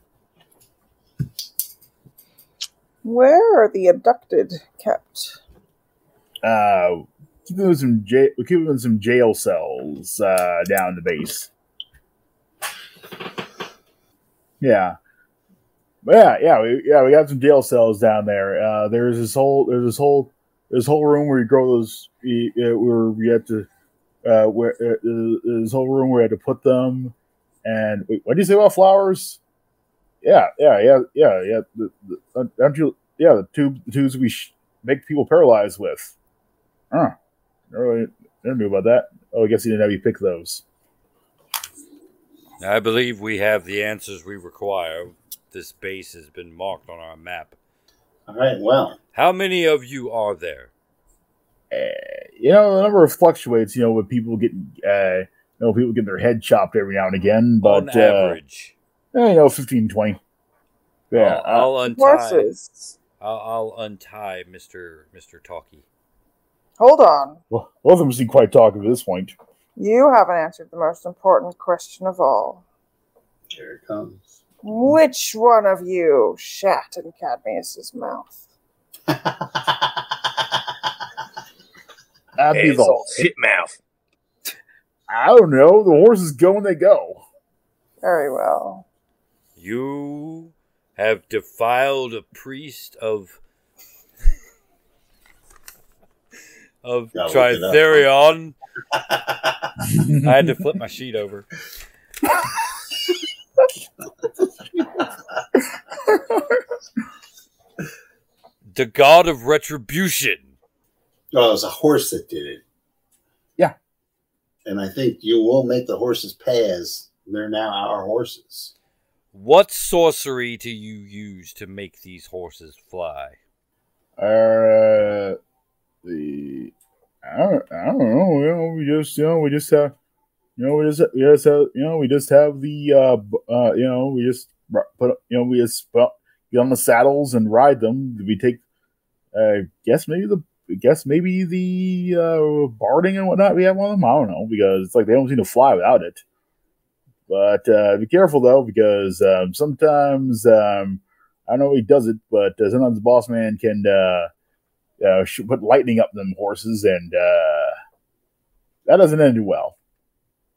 Where are the abducted kept? Uh, keep them in some jail. Keep them in some jail cells uh, down the base. Yeah, but yeah, yeah, we, yeah. We got some jail cells down there. Uh, there's this whole, there's this whole, this whole room where you grow those. Where we had to, uh, where uh, this whole room where we had to put them. And wait, what did you say about flowers? Yeah, yeah, yeah, yeah, yeah. The, the, aren't you? Yeah, the tube, the tubes we sh- make people paralyzed with. Huh. Never really, never knew about that. Oh, I guess you didn't have you pick those. I believe we have the answers we require. This base has been marked on our map. All right. Well, How many of you are there? Uh, you know, the number fluctuates. You know, with people getting, uh, you know, people getting their head chopped every now and again. But uh, average. eh, you know, 15, 20. Yeah, I'll, I'll uh, untie. Horses. I'll, I'll untie Mister Mister Talkie. Hold on. well, both of them seem quite talkative at this point. You haven't answered the most important question of all. here it comes. Which one of you shat in Cadmius's mouth? That'd be the. so shit mouth. I don't know. The horses go when they go. Very well. You have defiled a priest of of Gotta look it up. Tritherion. I had to flip my sheet over. the god of retribution. Oh, it was a horse that did it. Yeah. And I think you will make the horses pay as they're now our horses. What sorcery do you use to make these horses fly? Uh, the I don't, I don't know. You know, we just you know we just have you know we just we just have you know we just have the uh uh you know we just put you know we just get on the saddles and ride them. We take uh guess maybe the I guess maybe the uh barding and whatnot. We have one of them. I don't know because it's like they don't seem to fly without it. But uh, be careful though because um, sometimes um, I don't know he does it, but uh, sometimes the boss man can uh, uh, sh- put lightning up them horses, and uh, that doesn't end too well.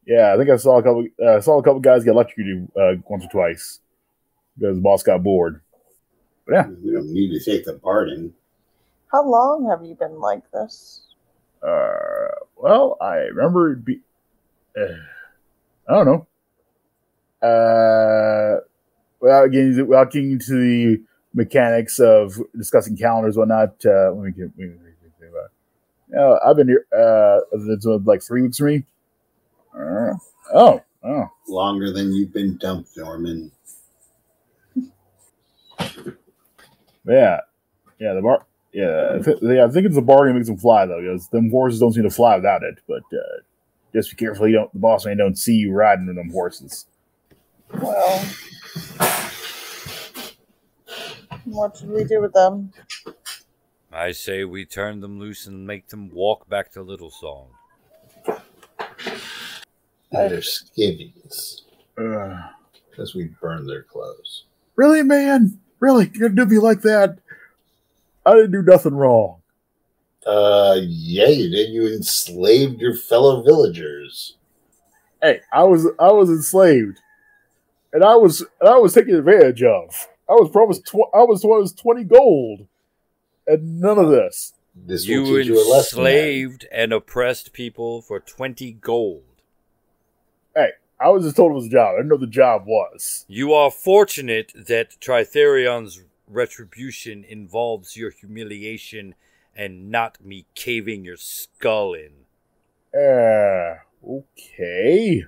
Yeah, I think I saw a couple. Uh, I saw a couple guys get electrocuted uh, once or twice because the boss got bored. But yeah, we don't need to take the barding. How long have you been like this? Uh, well, I remember it be. Uh, I don't know. Uh, without getting without getting into the mechanics of discussing calendars, whatnot. Uh, let me get. Let me, let me think about it. Uh, I've been here. Uh, it's been like three weeks for me. Uh, oh, oh. Longer than you've been dumped, Norman. Yeah, yeah, the bar. Yeah, I, th- yeah, I think it's the barding that makes them fly though, because them horses don't seem to fly without it. But uh, just be careful, you don't. The boss man don't see you riding with them horses. Well, what should we do with them? I say we turn them loose and make them walk back to Little Song. And they're skivvies Uh, because we burned their clothes. really, man? Really? You're gonna do me like that? I didn't do nothing wrong. Uh, yeah, you did. You enslaved your fellow villagers. Hey, I was I was enslaved, and I was and I was taken advantage of. I was promised tw- I was promised twenty gold, and none of this. This You teach you a lesson. man. enslaved and oppressed people for 20 gold. Hey, I was just told it was a job. I didn't know the job was. You are fortunate that Tritherion's retribution involves your humiliation and not me caving your skull in. Uh, okay.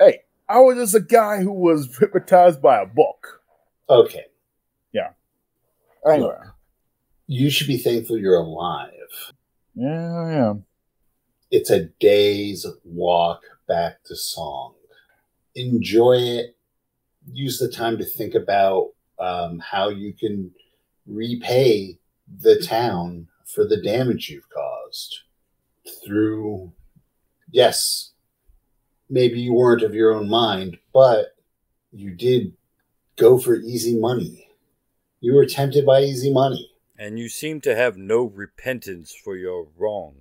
Hey, I was just a guy who was hypnotized by a book. Okay, Yeah. Anyway. you should be thankful you're alive. Yeah, I am. It's a day's walk back to Song. enjoy it. Use the time to think about um, how you can repay the town for the damage you've caused through, yes, maybe you weren't of your own mind, but you did go for easy money. You were tempted by easy money. And you seem to have no repentance for your wrong.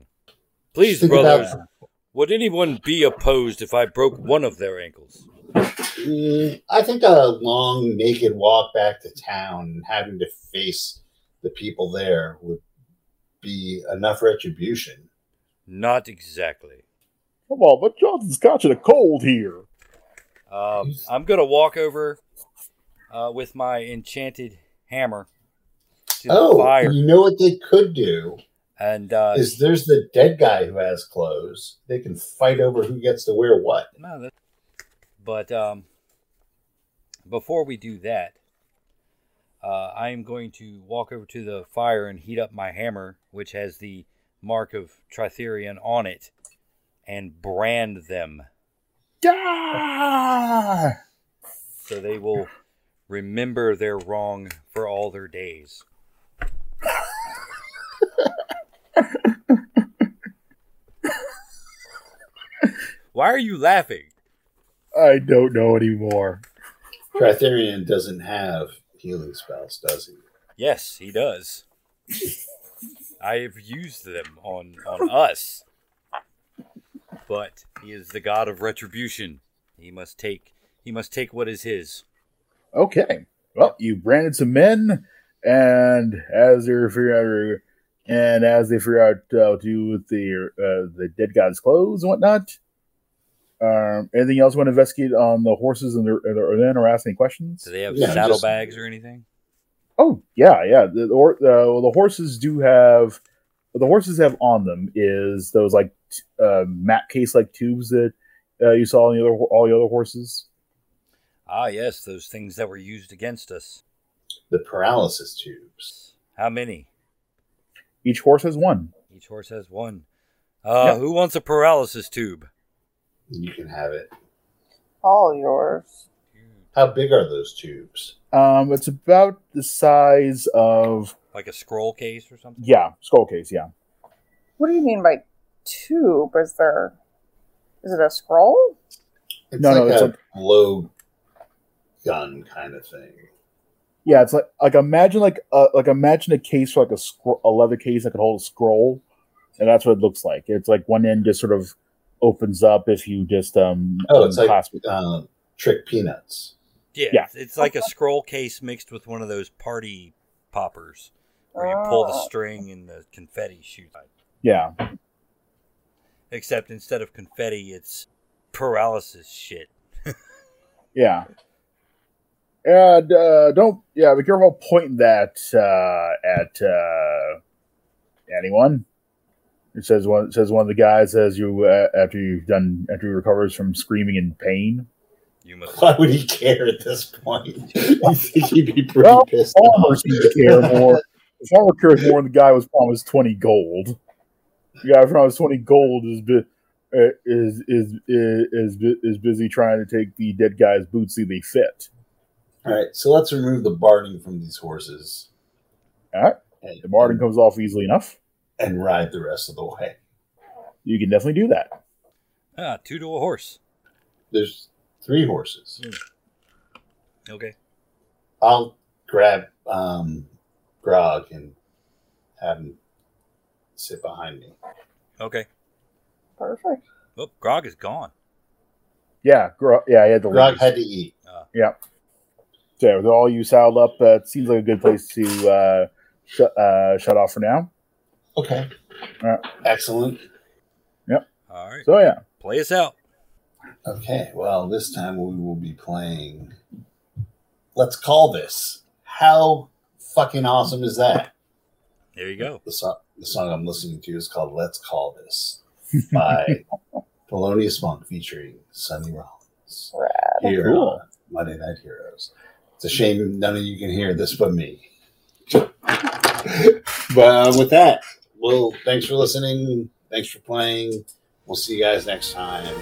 Please, Think brothers, about- would anyone be opposed if I broke one of their ankles? Mm, I think a long naked walk back to town and having to face the people there would be enough retribution. Not exactly. Come on, but Johnson's catching a cold here. Um, I'm going to walk over uh, with my enchanted hammer to the Oh, fire. you know what they could do And uh, is there's the dead guy who has clothes. They can fight over who gets to wear what. No, but um, before we do that, uh, I am going to walk over to the fire and heat up my hammer, which has the mark of Tritherion on it, and brand them Ah! so they will remember their wrong for all their days. Why are you laughing? I don't know anymore. Tritherion doesn't have healing spells, does he? Yes, he does. I have used them on on us. But he is the god of retribution. He must take he must take what is his. Okay. Well, you branded some men, and as they're figuring out, and as they figure out uh, what to do with the uh, the dead guy's clothes and whatnot. Um, anything else you want to investigate on the horses and the, and the then, or ask any questions? Do they have Yeah, just- or anything? Oh yeah, yeah. The the, uh, well, the horses do have what the horses have on them is those like t- uh, mat case like tubes that uh, you saw on the other all the other horses. Ah, yes, those things that were used against us. The paralysis tubes. How many? Each horse has one. Each horse has one. Uh, Yep. Who wants a paralysis tube? You can have it. All yours. How big are those tubes? Um, it's about the size of Like a scroll case or something? yeah, scroll case. Yeah, What do you mean by tube? Is there? Is it a scroll? It's No, like no, it's a like- blow gun kind of thing. yeah. It's like like imagine like uh, like imagine a case for like a scro- a leather case that could hold a scroll, and that's what it looks like. It's like one end just sort of opens up if you just um Oh, it's like unclasp uh, trick peanuts. Yeah, Yeah. It's, it's like a scroll case mixed with one of those party poppers where you pull the Oh. string and the confetti shoots. yeah. Except instead of confetti, it's paralysis shit. Yeah. And uh, don't yeah, be careful pointing that uh, at uh, anyone. It says one it says one of the guys says you uh, after you've done after he recovers from screaming in pain. You must. Why would he care at this point? I think he'd be pretty Well, pissed Farmer off. seems to care more. The farmer cares more than the guy was promised twenty gold. The guy promised twenty gold is bu- uh, is, is is is is busy trying to take the dead guy's boots see they fit. All right, so let's remove the barding from these horses. All right, And, the barding comes off easily enough. and ride the rest of the way. You can definitely do that. Ah, two to a horse. There's three horses. Okay. I'll grab um, Grog and have him sit behind me. Okay. Perfect. Oh, Grog is gone. Yeah, gro- yeah, he had the Grog legs. had to eat. So with all you saddled up, uh, it seems like a good place to uh, sh- uh, shut off for now. Okay. All right. Excellent. Yep. All right. So yeah, Play us out. Okay, well, this time we will be playing. Let's call this. How fucking awesome is that? There you go. The song, the song I'm listening to is called Let's Call This by Thelonious Monk featuring Sonny Rollins Rad. here Cool. on Monday Night Heroes. It's a shame none of you can hear this but me. but uh, with that, well, thanks for listening. Thanks for playing. We'll see you guys next time.